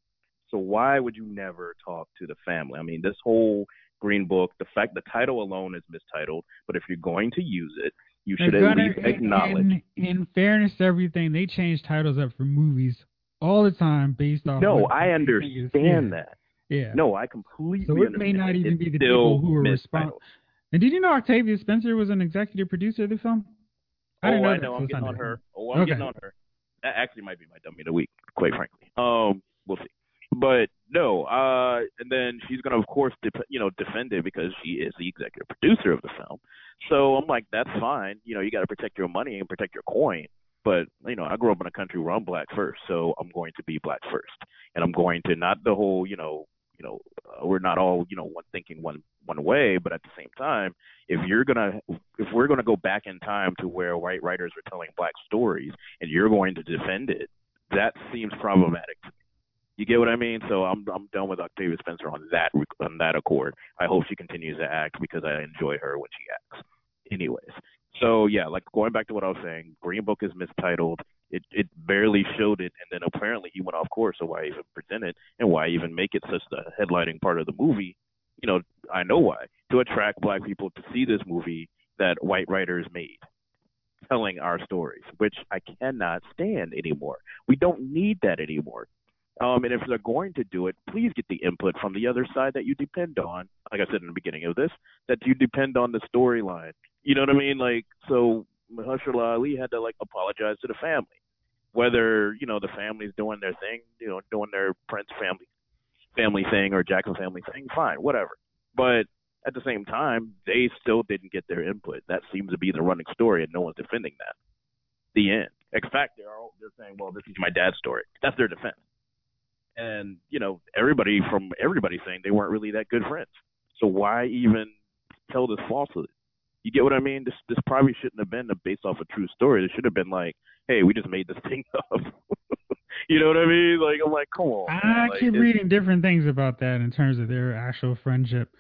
So why would you never talk to the family? I mean, this whole green book, the fact the title alone is mistitled, but if you're going to use it, you should at least acknowledge. In, in fairness to everything, they change titles up for movies all the time based off. no, I understand that. Yeah. No, I completely So it understand. may not even be the people who are respon- mistitled. And did you know Octavia Spencer was an executive producer of the film? I oh, didn't know I know. I'm getting on her. Oh, I'm Okay. getting on her. That actually might be my dummy of the week, quite frankly. Um, we'll see. But no, uh, and then she's gonna, of course, dep- you know, defend it because she is the executive producer of the film. So I'm like, that's fine. You know, you got to protect your money and protect your coin. But you know, I grew up in a country where I'm black first, so I'm going to be black first, and I'm going to not the whole, you know, you know, uh, we're not all, you know, one thinking one one way, but at the same time, if you're gonna, if we're gonna go back in time to where white writers were telling black stories, and you're going to defend it, that seems problematic to. You get what I mean? So I'm I'm done with Octavia Spencer on that on that accord. I hope she continues to act because I enjoy her when she acts. Anyways, so yeah, like going back to what I was saying, Green Book is mistitled. It it barely showed it, and then apparently he went off course. So why even present it, and why even make it such the headlining part of the movie? You know, I know why to attract black people to see this movie that white writers made telling our stories, which I cannot stand anymore. We don't need that anymore. Um, and if they're going to do it, please get the input from the other side that you depend on. Like I said in the beginning of this, that you depend on the storyline. You know what I mean? Like, so Mahershala Ali had to like apologize to the family, whether you know the family's doing their thing, you know, doing their Prince family family thing or Jackson family thing, fine, whatever. But at the same time, they still didn't get their input. That seems to be the running story, and no one's defending that. The end. In fact, they're all, they're saying, "Well, this is my dad's story." That's their defense. And you know, everybody from everybody saying they weren't really that good friends. So why even tell this falsehood? You get what I mean? This this probably shouldn't have been based off a true story. It should have been like, "Hey, we just made this thing up." you know what I mean? Like I'm like, come on. I. Like, keep reading different things about that in terms of their actual friendship.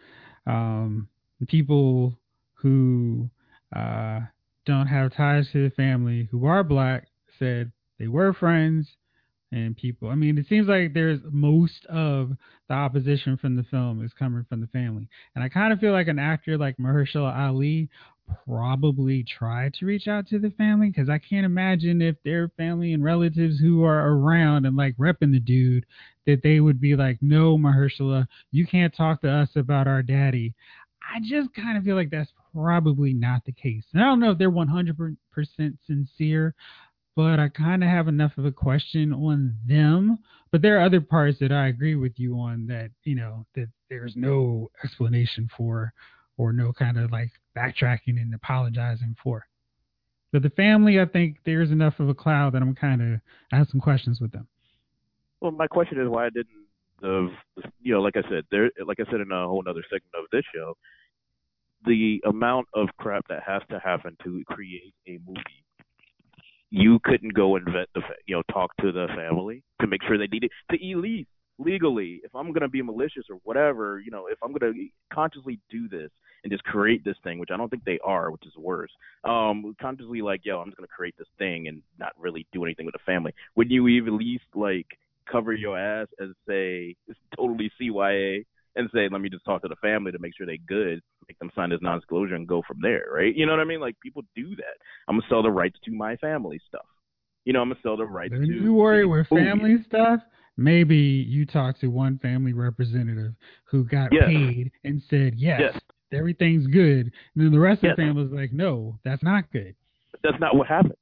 Um, people who uh, don't have ties to the family who are black said they were friends, and people. I mean, it seems like there's most of the opposition from the film is coming from the family, and I kind of feel like an actor like Mahershala Ali probably tried to reach out to the family because I can't imagine if their family and relatives who are around and like repping the dude that they would be like, no, Mahershala, you can't talk to us about our daddy. I just kind of feel like that's probably not the case. And I don't know if they're 100% sincere, but I kind of have enough of a question on them. But there are other parts that I agree with you on that, you know, that there's no explanation for or no kind of like backtracking and apologizing for. But the family, I think there's enough of a cloud that I'm kind of, I have some questions with them. Well, my question is why I didn't the you know, like I said, there, like I said in a whole other segment of this show, the amount of crap that has to happen to create a movie, you couldn't go and vet the, you know, talk to the family to make sure they did it. To Elise, legally, if I'm gonna be malicious or whatever, you know, if I'm gonna consciously do this and just create this thing, which I don't think they are, which is worse. Um, consciously like, yo, I'm just gonna create this thing and not really do anything with the family. Wouldn't you even at least like cover your ass and say it's totally CYA and say, let me just talk to the family to make sure they good, make them sign this non-disclosure and go from there, right? You know what I mean? Like people do that. I'm gonna sell the rights to my family stuff. You know, I'm gonna sell the rights If to. you worry with family stuff, maybe you talk to one family representative who got Yes. paid and said, yes, Yes. everything's good. And then the rest Yes. of the family's like, no, that's not good. That's not what happened.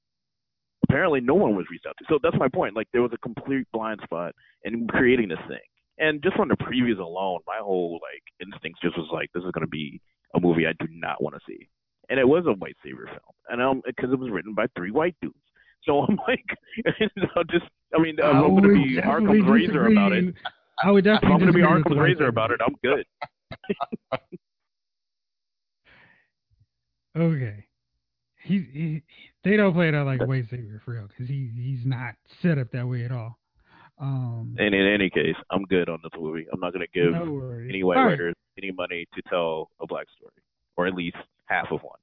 Apparently, no one was reached out to. So that's my point. Like there was a complete blind spot in creating this thing. And just from the previews alone, my whole like instincts just was like, this is gonna be a movie I do not want to see. And it was a white savior film, and um, because it was written by three white dudes. So I'm like, I'll just, I mean, I'm going to be Occam's Razor about it. I would definitely. I'm going to be Occam's Razor about it, I'm good. Okay. He, he they don't play that like white savior for real because he he's not set up that way at all. Um, And in any case, I'm good on this movie. I'm not going to give no any white right. writers any money to tell a black story, or at least half of one.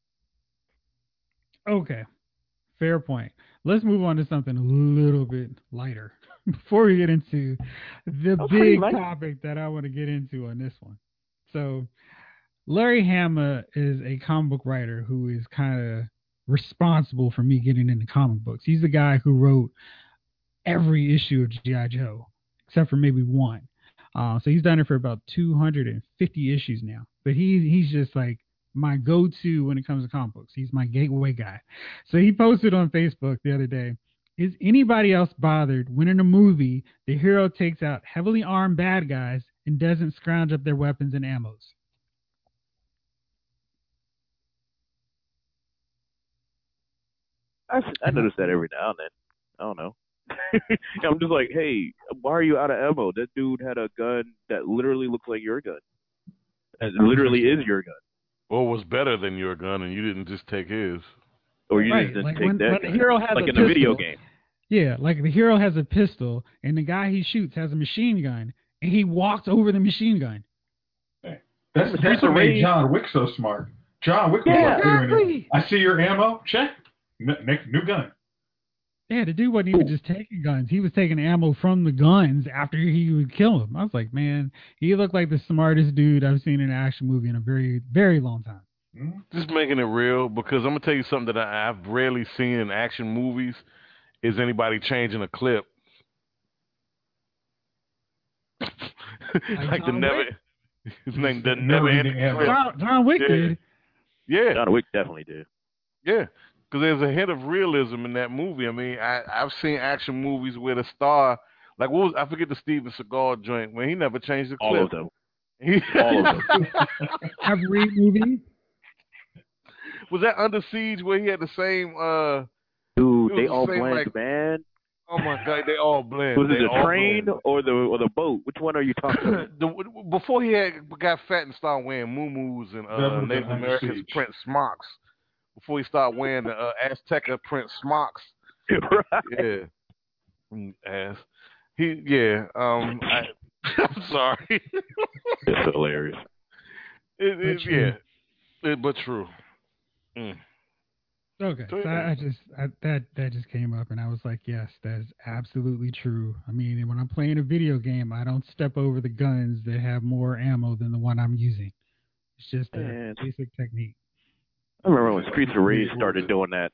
Okay, fair point. Let's move on to something a little bit lighter before we get into the big topic that I want to get into on this one. So, Larry Hama is a comic book writer who is kind of responsible for me getting into comic books. He's the guy who wrote every issue of GI Joe except for maybe one. Uh, so he's done it for about 250 issues now. But he he's just like my go-to when it comes to comic books. He's my gateway guy. So he posted on Facebook the other day. Is anybody else bothered when in a movie the hero takes out heavily armed bad guys and doesn't scrounge up their weapons and ammos? I, I notice that every now and then. I don't know. I'm just like, hey, why are you out of ammo? That dude had a gun that literally looks like your gun. It literally is your gun. Or was better than your gun, and you didn't just take his. Or you Right, just didn't like take when- that when the hero has like a in a video game. Yeah, like the hero has a pistol and the guy he shoots has a machine gun and he walks over the machine gun. That's, Streets that's what of made John Wick so smart. John Wick was Yeah, like, wait a minute. exactly. I see your ammo. Check. N- make new gun. Yeah, the dude wasn't even just taking guns. He was taking ammo from the guns after he would kill him. I was like, man, he looked like the smartest dude I've seen in an action movie in a very, very long time. Hmm? Just making it real because I'm gonna tell you something that I, I've rarely seen in action movies is anybody changing a clip. like the never, Wick? his name the Never never ending ending ammo. clip. John, John Wick Yeah. did. Yeah, John Wick definitely did. yeah. Because there's a hint of realism in that movie. I mean, I I've seen action movies where the star, like what was I forget the Steven Seagal joint when he never changed the All of them. He, All of them. Every movie. was that Under Siege where he had the same? uh Dude, they the all same, blend, like- man. Oh my God, they all blend. Was it They the train blend. or the or the boat? Which one are you talking about? the, before he had got fat and started wearing muus and That uh, Native Under Americans print smocks, before he started wearing the uh, Azteca print smocks, right. yeah, Mm, ass. He yeah. Um, I, I'm sorry. It's hilarious. it, it, But true. yeah, it, but true. Mm. Okay, So, so yeah. I, I just I, that that just came up, and I was like, yes, that is absolutely true. I mean, when I'm playing a video game, I don't step over the guns that have more ammo than the one I'm using. It's just a Man. basic technique. I remember when Streets of Rage started doing that.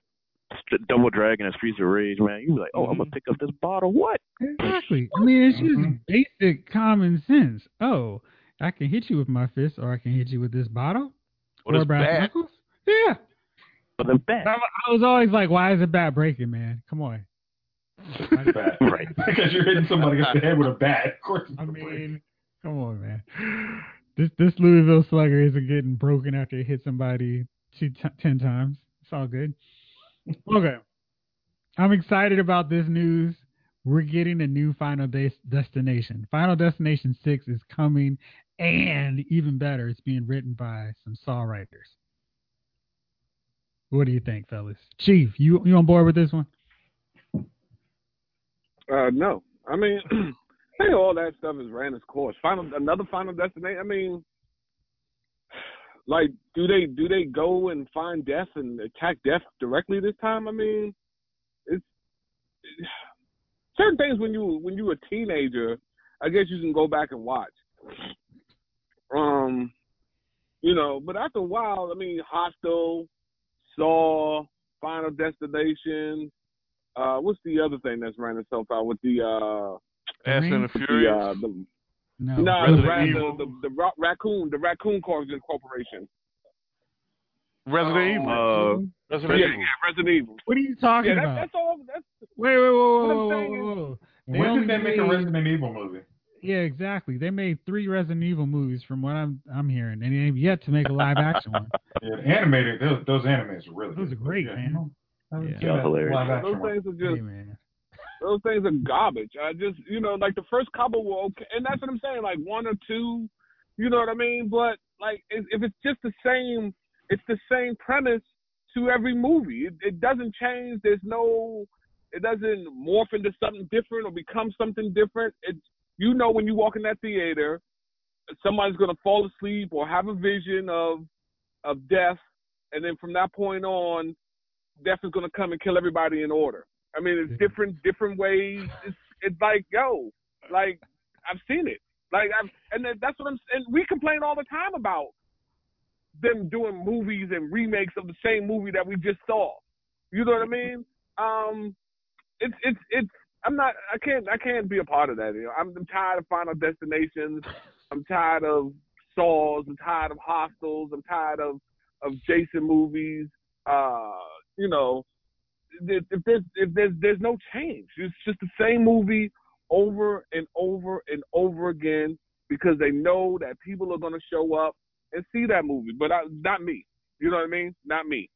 St- Double Dragon and Streets of Rage, man. You was like, oh, I'm gonna pick up this bottle. What? Exactly. I mean, it's just Mhm. basic common sense. Oh, I can hit you with my fist, or I can hit you with this bottle, Well, or it's brass bad. knuckles. Yeah. But the bat. I, I was always like, why is it bat breaking, man? Come on. Bat. Right. because you're hitting somebody against the head with a bat. Of course. it's I gonna break. mean, come on, man. This this Louisville Slugger isn't getting broken after it hit somebody two t- ten times. It's all good. Okay, I'm excited about this news. We're getting a new Final Des- Destination. Final Destination Six is coming, and even better, it's being written by some Saw writers. What do you think, fellas? Chief, you you on board with this one? Uh, no, I mean, think all that stuff is ran its course. Final another final destination. I mean, like, do they do they go and find death and attack death directly this time? I mean, it's certain things when you when you're a teenager. I guess you can go back and watch. Um, you know, but after a while, I mean, Hostel, Saw, Final Destination. Uh, what's the other thing that's ran itself out with the uh, Fast and the with the, uh, the No. no, the, Resident ra- Evil. the, the, the raccoon, the raccoon Corporation. Corporation. Resident Evil. Uh, Resident Yeah, Evil. yeah, Resident Evil. What are you talking Yeah, that, about? that's all. That's Wait, wait, whoa, whoa, What I'm whoa, whoa, saying whoa, whoa. They When did they make a Resident Evil movie? Yeah, exactly. They made three Resident Evil movies, from what I'm I'm hearing, and they've yet to make a live action one. Yeah, animated. Those, those animes are really. Those good. are great, Yeah, man. no, I haven't Yeah. seen Yeah, hilarious. live action those one. things are Hey, just man. Those things are garbage. I just you know like the first couple were okay, and that's what I'm saying. Like one or two, you know what I mean. But like if it's just the same, it's the same premise to every movie. It, it doesn't change. There's no. It doesn't morph into something different or become something different. It's you know when you walk in that theater, somebody's gonna fall asleep or have a vision of of death, and then from that point on, death is gonna come and kill everybody in order. I mean, it's different different ways. It's it's like yo, like I've seen it. Like I've and that's what I'm and we complain all the time about them doing movies and remakes of the same movie that we just saw. You know what I mean? Um, it's it's it's. I'm not. I can't. I can't be a part of that. You know, I'm, I'm tired of Final Destinations. I'm tired of Saws. I'm tired of Hostels. I'm tired of of Jason movies. Uh, you know, if there's if there's there's no change. It's just the same movie over and over and over again because they know that people are to show up and see that movie, but I, not me. You know what I mean? Not me.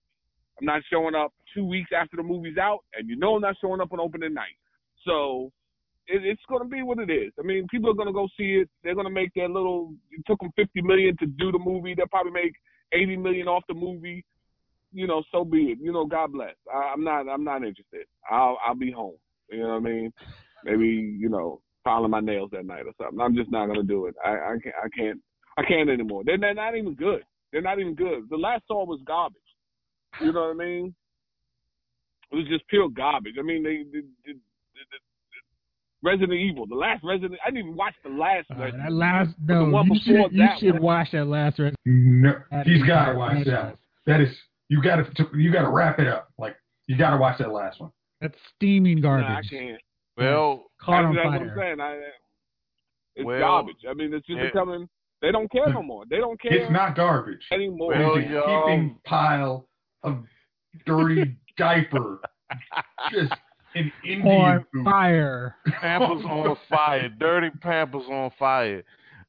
I'm not showing up two weeks after the movie's out, and you know I'm not showing up on opening night. So it, it's going to be what it is. I mean, people are going to go see it. They're going to make their little. It took them 50 million to do the movie. They'll probably make 80 million off the movie. You know, so be it. You know, God bless. I, I'm not. I'm not interested. I'll. I'll be home. You know what I mean? Maybe you know, filing my nails that night or something. I'm just not going to do it. I. I can't. I can't. I can't anymore. They're, they're not even good. They're not even good. The last Saw was garbage. You know what I mean? It was just pure garbage. I mean, they, they, they, they Resident Evil, the last Resident. I didn't even watch the last Uh, Resident. that last the no, one you should you should one. watch that last Resident No, he's got to not watch that. That is, you got to, you got to wrap it up. Like you got to watch that last one. That's steaming Nah, I garbage. can't. Well, Caught on that's, that's what. I'm saying. I, it's Well, garbage. I mean, it's just it- becoming. They don't care no more. They don't care It's not garbage. anymore. Well, it's a y'all- heaping pile of dirty diaper, just an Indian on food. fire. Pampers on fire. Dirty Pampers on fire.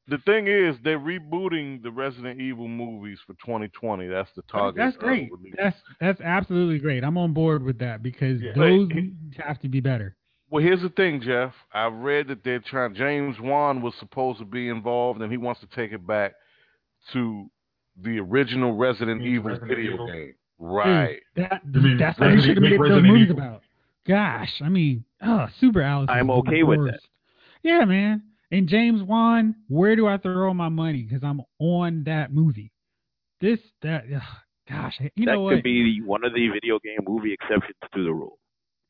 The thing is, they're rebooting the Resident Evil movies for 2020. That's the target. That's great. That's that's absolutely great. I'm on board with that because Yeah. those But- have to be better. Well, here's the thing, Jeff. I read that they're trying. James Wan was supposed to be involved, and he wants to take it back to the original Resident Means Evil Resident video Evil. game. Right. Dude, that, You mean that's what they should have make made those movies Evil. about. Gosh, I mean, oh, Super Alice. I'm okay with worst. Yeah, man. And James Wan, where do I throw my money? Because I'm on that movie. This, that, ugh, gosh, you know what? that know could what? be one of the video game movie exceptions to the rule.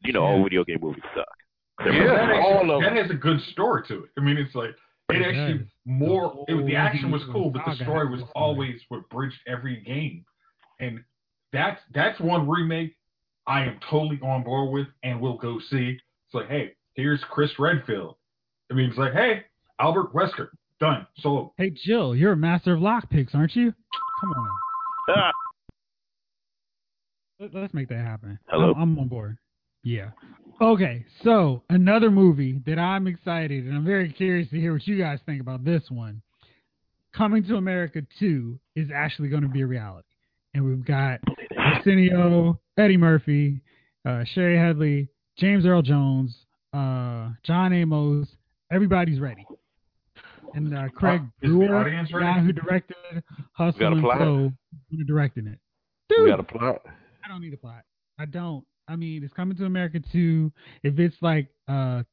You know, all video game movies suck. But Yeah, that, actually- all of that has a good story to it. I mean, it's like it, It actually does. more. The It, was- the oh, action was cool, but the story was a good story. always what bridged every game, and that's that's one remake I am totally on board with and will go see. It's like, hey, here's Chris Redfield. I mean, it's like, hey, Albert Wesker, done, solo. Hey, Jill, you're a master of lockpicks, aren't you? Come on. Ah, Let- Let's make that happen. Hello? I'm, I'm on board. Yeah. Okay, so another movie that I'm excited and I'm very curious to hear what you guys think about this one. Coming to America 2 is actually going to be a reality. And we've got Arsenio, Eddie Murphy, uh, Shari Headley, James Earl Jones, uh, John Amos. Everybody's ready. And uh, Craig Uh, Brewer, the guy who directed Hustle got a and? Flow, is directing it. Dude, We got a plot. I don't need a plot. I don't. I mean, it's coming to America too. If it's like uh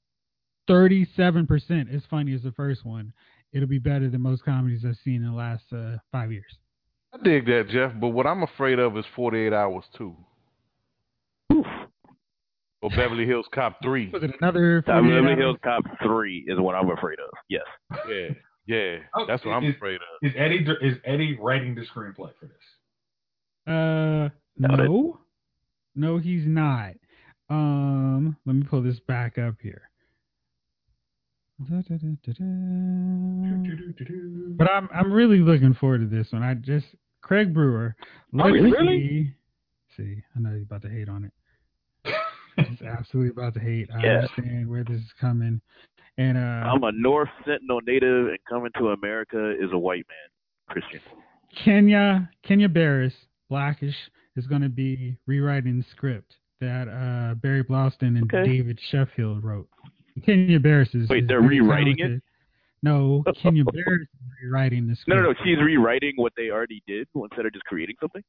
37% as funny as the first one, it'll be better than most comedies I've seen in the last uh, five years. I dig that, Jeff. But what I'm afraid of is 48 Hours too, or Beverly Hills Cop three. Was it another? Beverly hours? Hills Cop three is what I'm afraid of. Yes. Yeah, yeah. Oh, That's what I'm afraid of. Is Eddie is Eddie writing the screenplay for this? Uh, Doubt it. no, no, he's not. Um, let me pull this back up here. Da-da-da-da-da. But I'm I'm really looking forward to this one. I just Craig Brewer. Let's Oh, really? see. See, I know you're about to hate on it. He's absolutely about to hate. I Yeah. understand where this is coming. And uh, I'm a North Sentinel native, and coming to America is a white man, Christian. Kenya Kenya Barris, Blackish, is going to be rewriting the script that uh, Barry Blaustein and Okay. David Sheffield wrote. Kenya Barris is. Wait, is they're rewriting it? No, Kenya Barris is rewriting the script. No, no, no. She's rewriting what they already did instead of just creating something.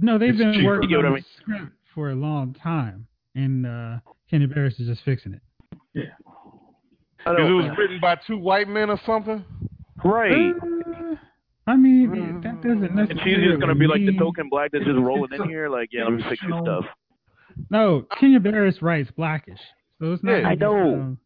No, they've It's been cheaper. working You get what on I the script for a long time, and uh, Kenya Barris is just fixing it. Yeah. Because it don't- was written by two white men or something. right. Uh, I mean, that doesn't necessarily. And necessarily. she's just gonna be like the token black that's just rolling in here, like, yeah, let me fix your stuff. No, Kenya Barris writes Blackish, so it's not. Yeah. like I it's, know. um,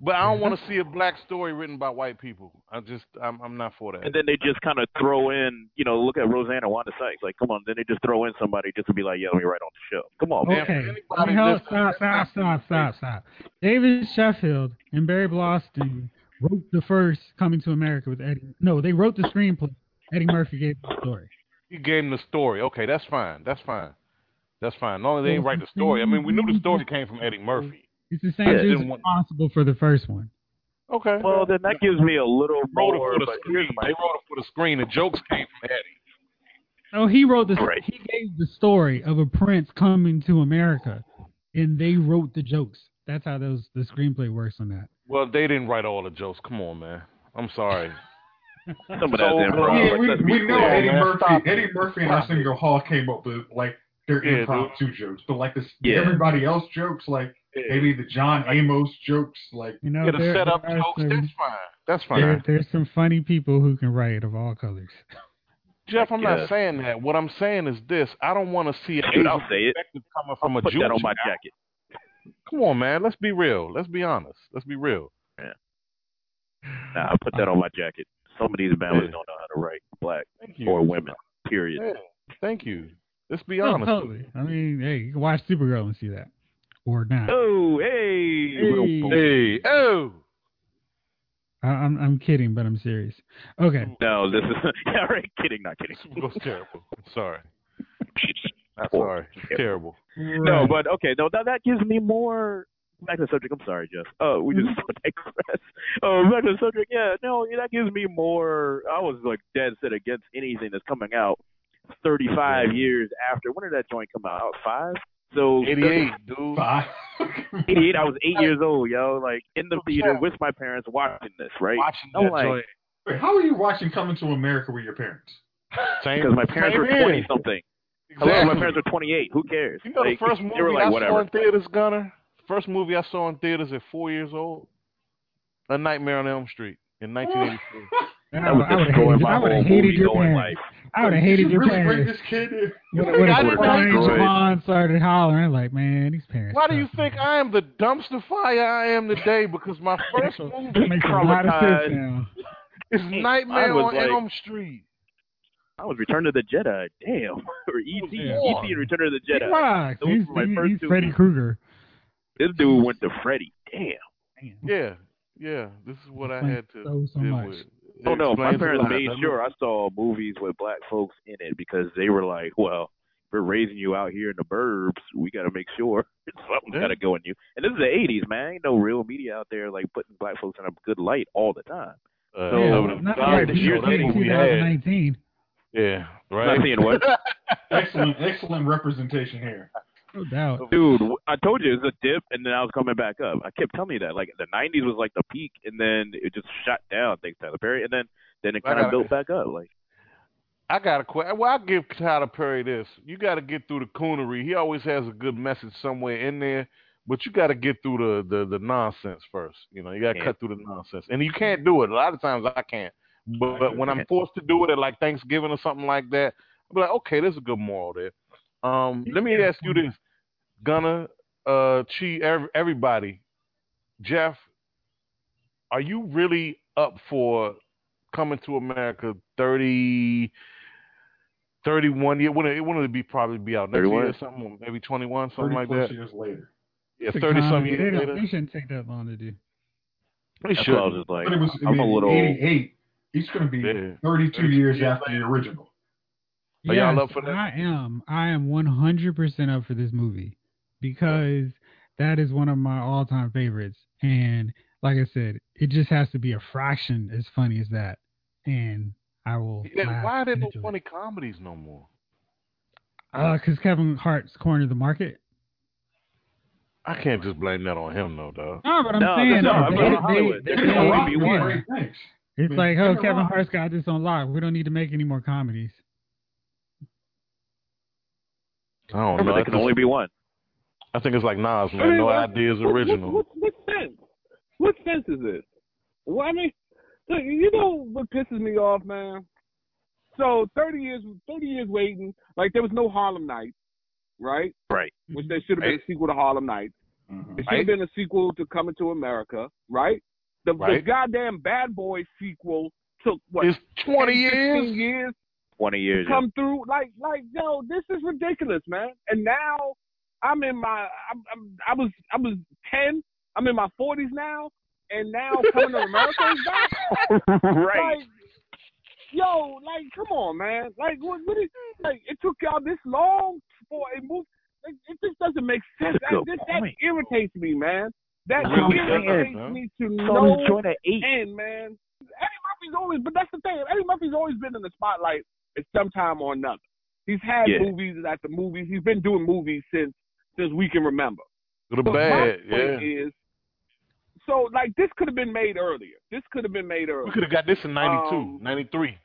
But I don't mm-hmm. want to see a black story written by white people. I just, I'm, I'm not for that. And then they just kind of throw in, you know, look at Rosanna Wanda Sykes. Like, come on, then they just throw in somebody just to be like, yeah, let me write on the show. Come on, man. Okay. anybody I mean, hold- listening- stop, stop, stop, stop, stop. David Sheffield and Barry Blaustein wrote the first Coming to America with Eddie. No, they wrote the screenplay. Eddie Murphy gave the story. He gave them the story. Okay, that's fine. That's fine. That's fine. No, they didn't write the story. I mean, we knew the story came from Eddie Murphy. It's the same Yeah, dude responsible for the first one. Okay. Well, then that gives me a little wrote more. it for the screen. here's They wrote it for the screen. The jokes came from Eddie. No, he wrote the. Right. He gave the story of a prince coming to America, and they wrote the jokes. That's how those the screenplay works on that. Well, they didn't write all the jokes. Come on, man. I'm sorry. some of that's So, improv. Uh, yeah, we, we know clear. Eddie man. Murphy. Stop Eddie it. Murphy and Stop Arsenio Hall came up with like their Yeah, impromptu jokes, but like this, Yeah. everybody else jokes, like maybe the John Amos jokes, like You know, Get a there- set up there jokes. some- That's fine. That's fine. there- there's some funny people who can write of all colors. Jeff, I'm Yeah. not saying that. What I'm saying is this: I don't want to see an Shoot, Asian I'll say it. perspective coming from I'll a put Jewish that on my guy. jacket. Come on, man. Let's be real. Let's be honest. Let's be real. Nah, I'll put that on my jacket. Some of these families Yeah. don't know how to write black or women. Period. Yeah. Thank you. Let's be Oh, honest. totally. I mean, hey, you can watch Supergirl and see that, or not. Oh, hey. Hey. Hey, oh. I, I'm I'm kidding, but I'm serious. Okay. No, this is yeah, right. Kidding, not kidding. Supergirl's terrible. Sorry. I'm sorry. It's terrible. No, but okay, no, that that gives me more. Back to the subject. I'm sorry, Jeff. Oh, we just mm-hmm. digress. Oh, back to the subject. Yeah, no, that gives me more. I was like dead set against anything that's coming out 35 years after. When did that joint come out? Out five. So 88, dude. five. 88. I was eight years old, yo. Like in the Okay. theater with my parents watching this, right? Watching I'm that like, joint. Wait, how are you watching Coming to America with your parents? Same, because my parents same were here. 20 something. Exactly. Hello, my parents are 28. Who cares? You know Like, the first movie they were like, I whatever. saw in theaters, Gunner? First movie I saw in theaters at four years old? A Nightmare on Elm Street in 1983. I That was would have destroying hated, my I whole hated movie your going parents. life. I would have hated you your really bring parents. this kid in? When, think when I the didn't Brian destroy it? Javon started hollering, like, man, these parents. Why do you suck, think. I am the dumpster fire I am today? Because my first That movie makes a lot of Traumatized. sense now. is Nightmare on like- Elm Street. I was Return of the Jedi. Damn. or E.T. Oh, yeah. E.T. and Return of the He Jedi. rocks. Those He's, were my he- first he's two. Freddy Krueger. This dude went to Freddy. Damn. Damn. Yeah, yeah. This is what I had to so, so deal much. with. Oh no, my parents lot, made doesn't sure? I saw movies with black folks in it because they were like, "Well, we're raising you out here in the burbs. We got to make sure something's Yeah. got to go in you." And this is the '80s, man. Ain't no real media out there like putting black folks in a good light all the time. Uh, So, yeah, that would've- not God, right. the He's years like that we had. 2019. Yeah, right. Not seeing what? Excellent, excellent representation here. No doubt. Dude, I told you it was a dip, and then I was coming back up. I kept telling you that. Like the '90s was like the peak, and then it just shot down thanks to Tyler Perry, and then then it kind of built back up. Like I got a question. Well, I give Tyler Perry this. You got to get through the coonery. He always has a good message somewhere in there, but you got to get through the, the the nonsense first. You know, you got to Yeah. cut through the nonsense, and you can't do it. A lot of times I can't, but, but when I'm forced to do it at like Thanksgiving or something like that, I'm like, okay, there's a good moral there. Um, let me ask you this, Gunner, uh, Chi, ev- everybody, Jeff, are you really up for coming to America 30, 31 year? When it, when it be probably be out next 31? year or something, maybe 21, something like that. years later. Yeah, It's 30 some comedy. years They, later. they shouldn't take that long to do. They should. I was just like. But it was I I'm mean, a little. 88. He's going to be Yeah. 32 years after the original. Are y'all up for that? I am. I am 100% up for this movie because that is one of my all-time favorites. And like I said, it just has to be a fraction as funny as that, and I will. Yeah, laugh why are there no enjoy it. funny comedies no more? Uh, because Kevin Hart's cornered the market. I can't just blame that on him, though, dog. No, but I'm No, saying no, no, I'm they- going they- Hollywood. they- they- can only Rock be one. It's like, oh, Kevin Kevin Hart's got this on lock. We don't need to make any more comedies. I don't Remember, know. I there can only be one. I think it's like Nas, I mean, No what- ideas what- original. What, what, what sense? What sense is this? Well, I mean, look, you know what pisses me off, man? So thirty years, thirty years waiting. Like there was no Harlem Nights, right? Right. Which there should have been a sequel to Harlem Nights. Mhm. It should have been a sequel to Coming to America, right? The, the goddamn Bad Boy sequel took what? It's 20 years. years Twenty years. to come through. Like, like, yo, this is ridiculous, man. And now I'm in my, I'm, I'm, I was, I was ten. I'm in my forties now, and now Coming to America is back. right. Like, yo, like, come on, man. Like, what, what is, like, it took y'all this long for a movie. Like, it just doesn't make sense. That, good that, that irritates me, man. That That's irritates saying. me to So no this at eight. end, man. Eddie Murphy's always, but that's the thing. Eddie Murphy's always been in the spotlight at some time or another. He's had Yeah. movies at the movies. He's been doing movies since since we can remember. The But bad, my yeah. is, so like this could have been made earlier. This could have been made earlier. We could have got this in 92, Um, 93.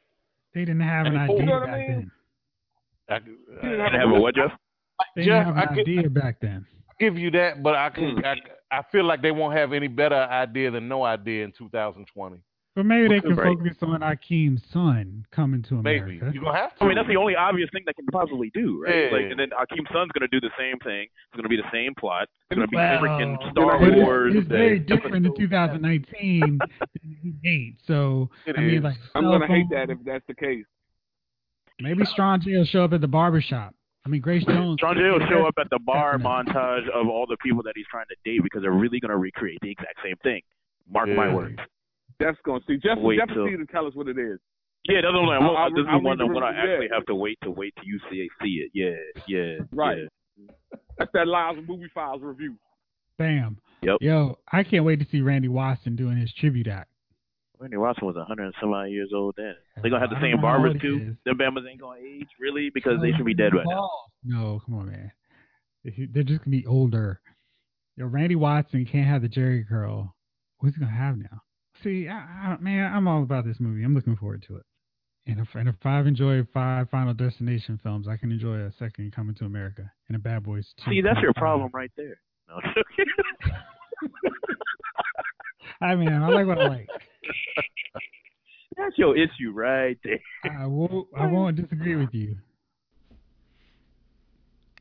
They didn't have an idea You know what I back mean? then. I, didn't I, And have a what, Jeff? They Jeff, didn't have an get- idea back then. give you that, but I can. Mm. I, I feel like they won't have any better idea than no idea in 2020. But maybe they can could right. focus on Akeem's son coming to Maybe America. you're gonna have to. I mean, that's the only obvious thing they can possibly do, right? Yeah. Like, and then Akeem son's gonna do the same thing. It's gonna be the same plot. It's gonna be Well, freaking Star But it's- Wars. It's, very different in 2019 than 8. So It I mean, is. like I'm gonna hate that if that's the case. maybe Strong J will show up at the barber shop. I mean, Grace Jones. John Jay will show up at the bar montage of all the people that he's trying to date because they're really gonna recreate the exact same thing. Mark my words. Jeff's gonna see. Jeff, Wait Jeff till- will see to tell us what it is. Yeah, that's what I'm saying. Well, I'll- this I'll one I'm the gonna review, actually yeah. have to wait to wait till you see see it. Yeah, yeah, Right. yeah. That's that Lyle's Movie Files review. Bam. Yep. Yo, I can't wait to see Randy Watson doing his tribute act. Randy Watson was 100 and some odd years old then. They're gonna have the I same don't know how barbers too. Them Bama's ain't gonna age really because they should be dead right now. No, come on, man. They're just gonna be older. Yo, Randy Watson can't have the Jheri curl. What's he gonna have now? See, I, I, man, I'm all about this movie. I'm looking forward to it. And if, and if I've enjoyed five Final Destination films, I can enjoy a second Coming to America and a Bad Boys 2. See, that's your problem right there. No. I mean, I like what I like. that's your issue right there. I won't, I won't disagree with you.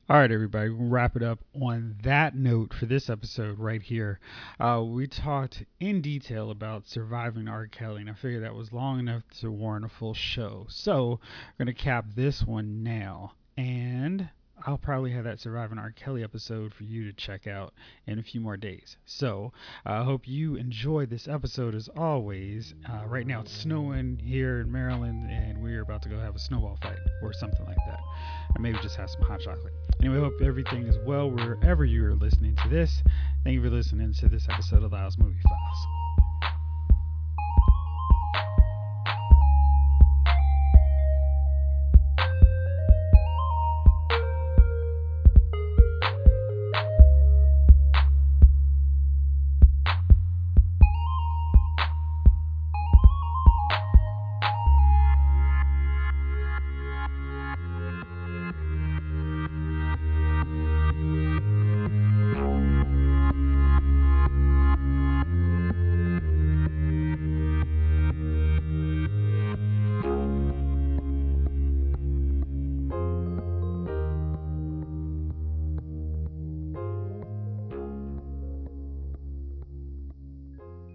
All right, everybody, we'll wrap it up on that note for this episode right here. Uh, we talked in detail about surviving R. Kelly, and I figured that was long enough to warrant a full show. So, we're going to cap this one now. And I'll probably have that Surviving R. Kelly episode for you to check out in a few more days. So I hope you enjoyed this episode as always. Uh, right now it's snowing here in Maryland, and we're about to go have a snowball fight or something like that. And maybe just have some hot chocolate. Anyway, hope everything is well wherever you are listening to this. Thank you for listening to this episode of Lyle's Movie Files.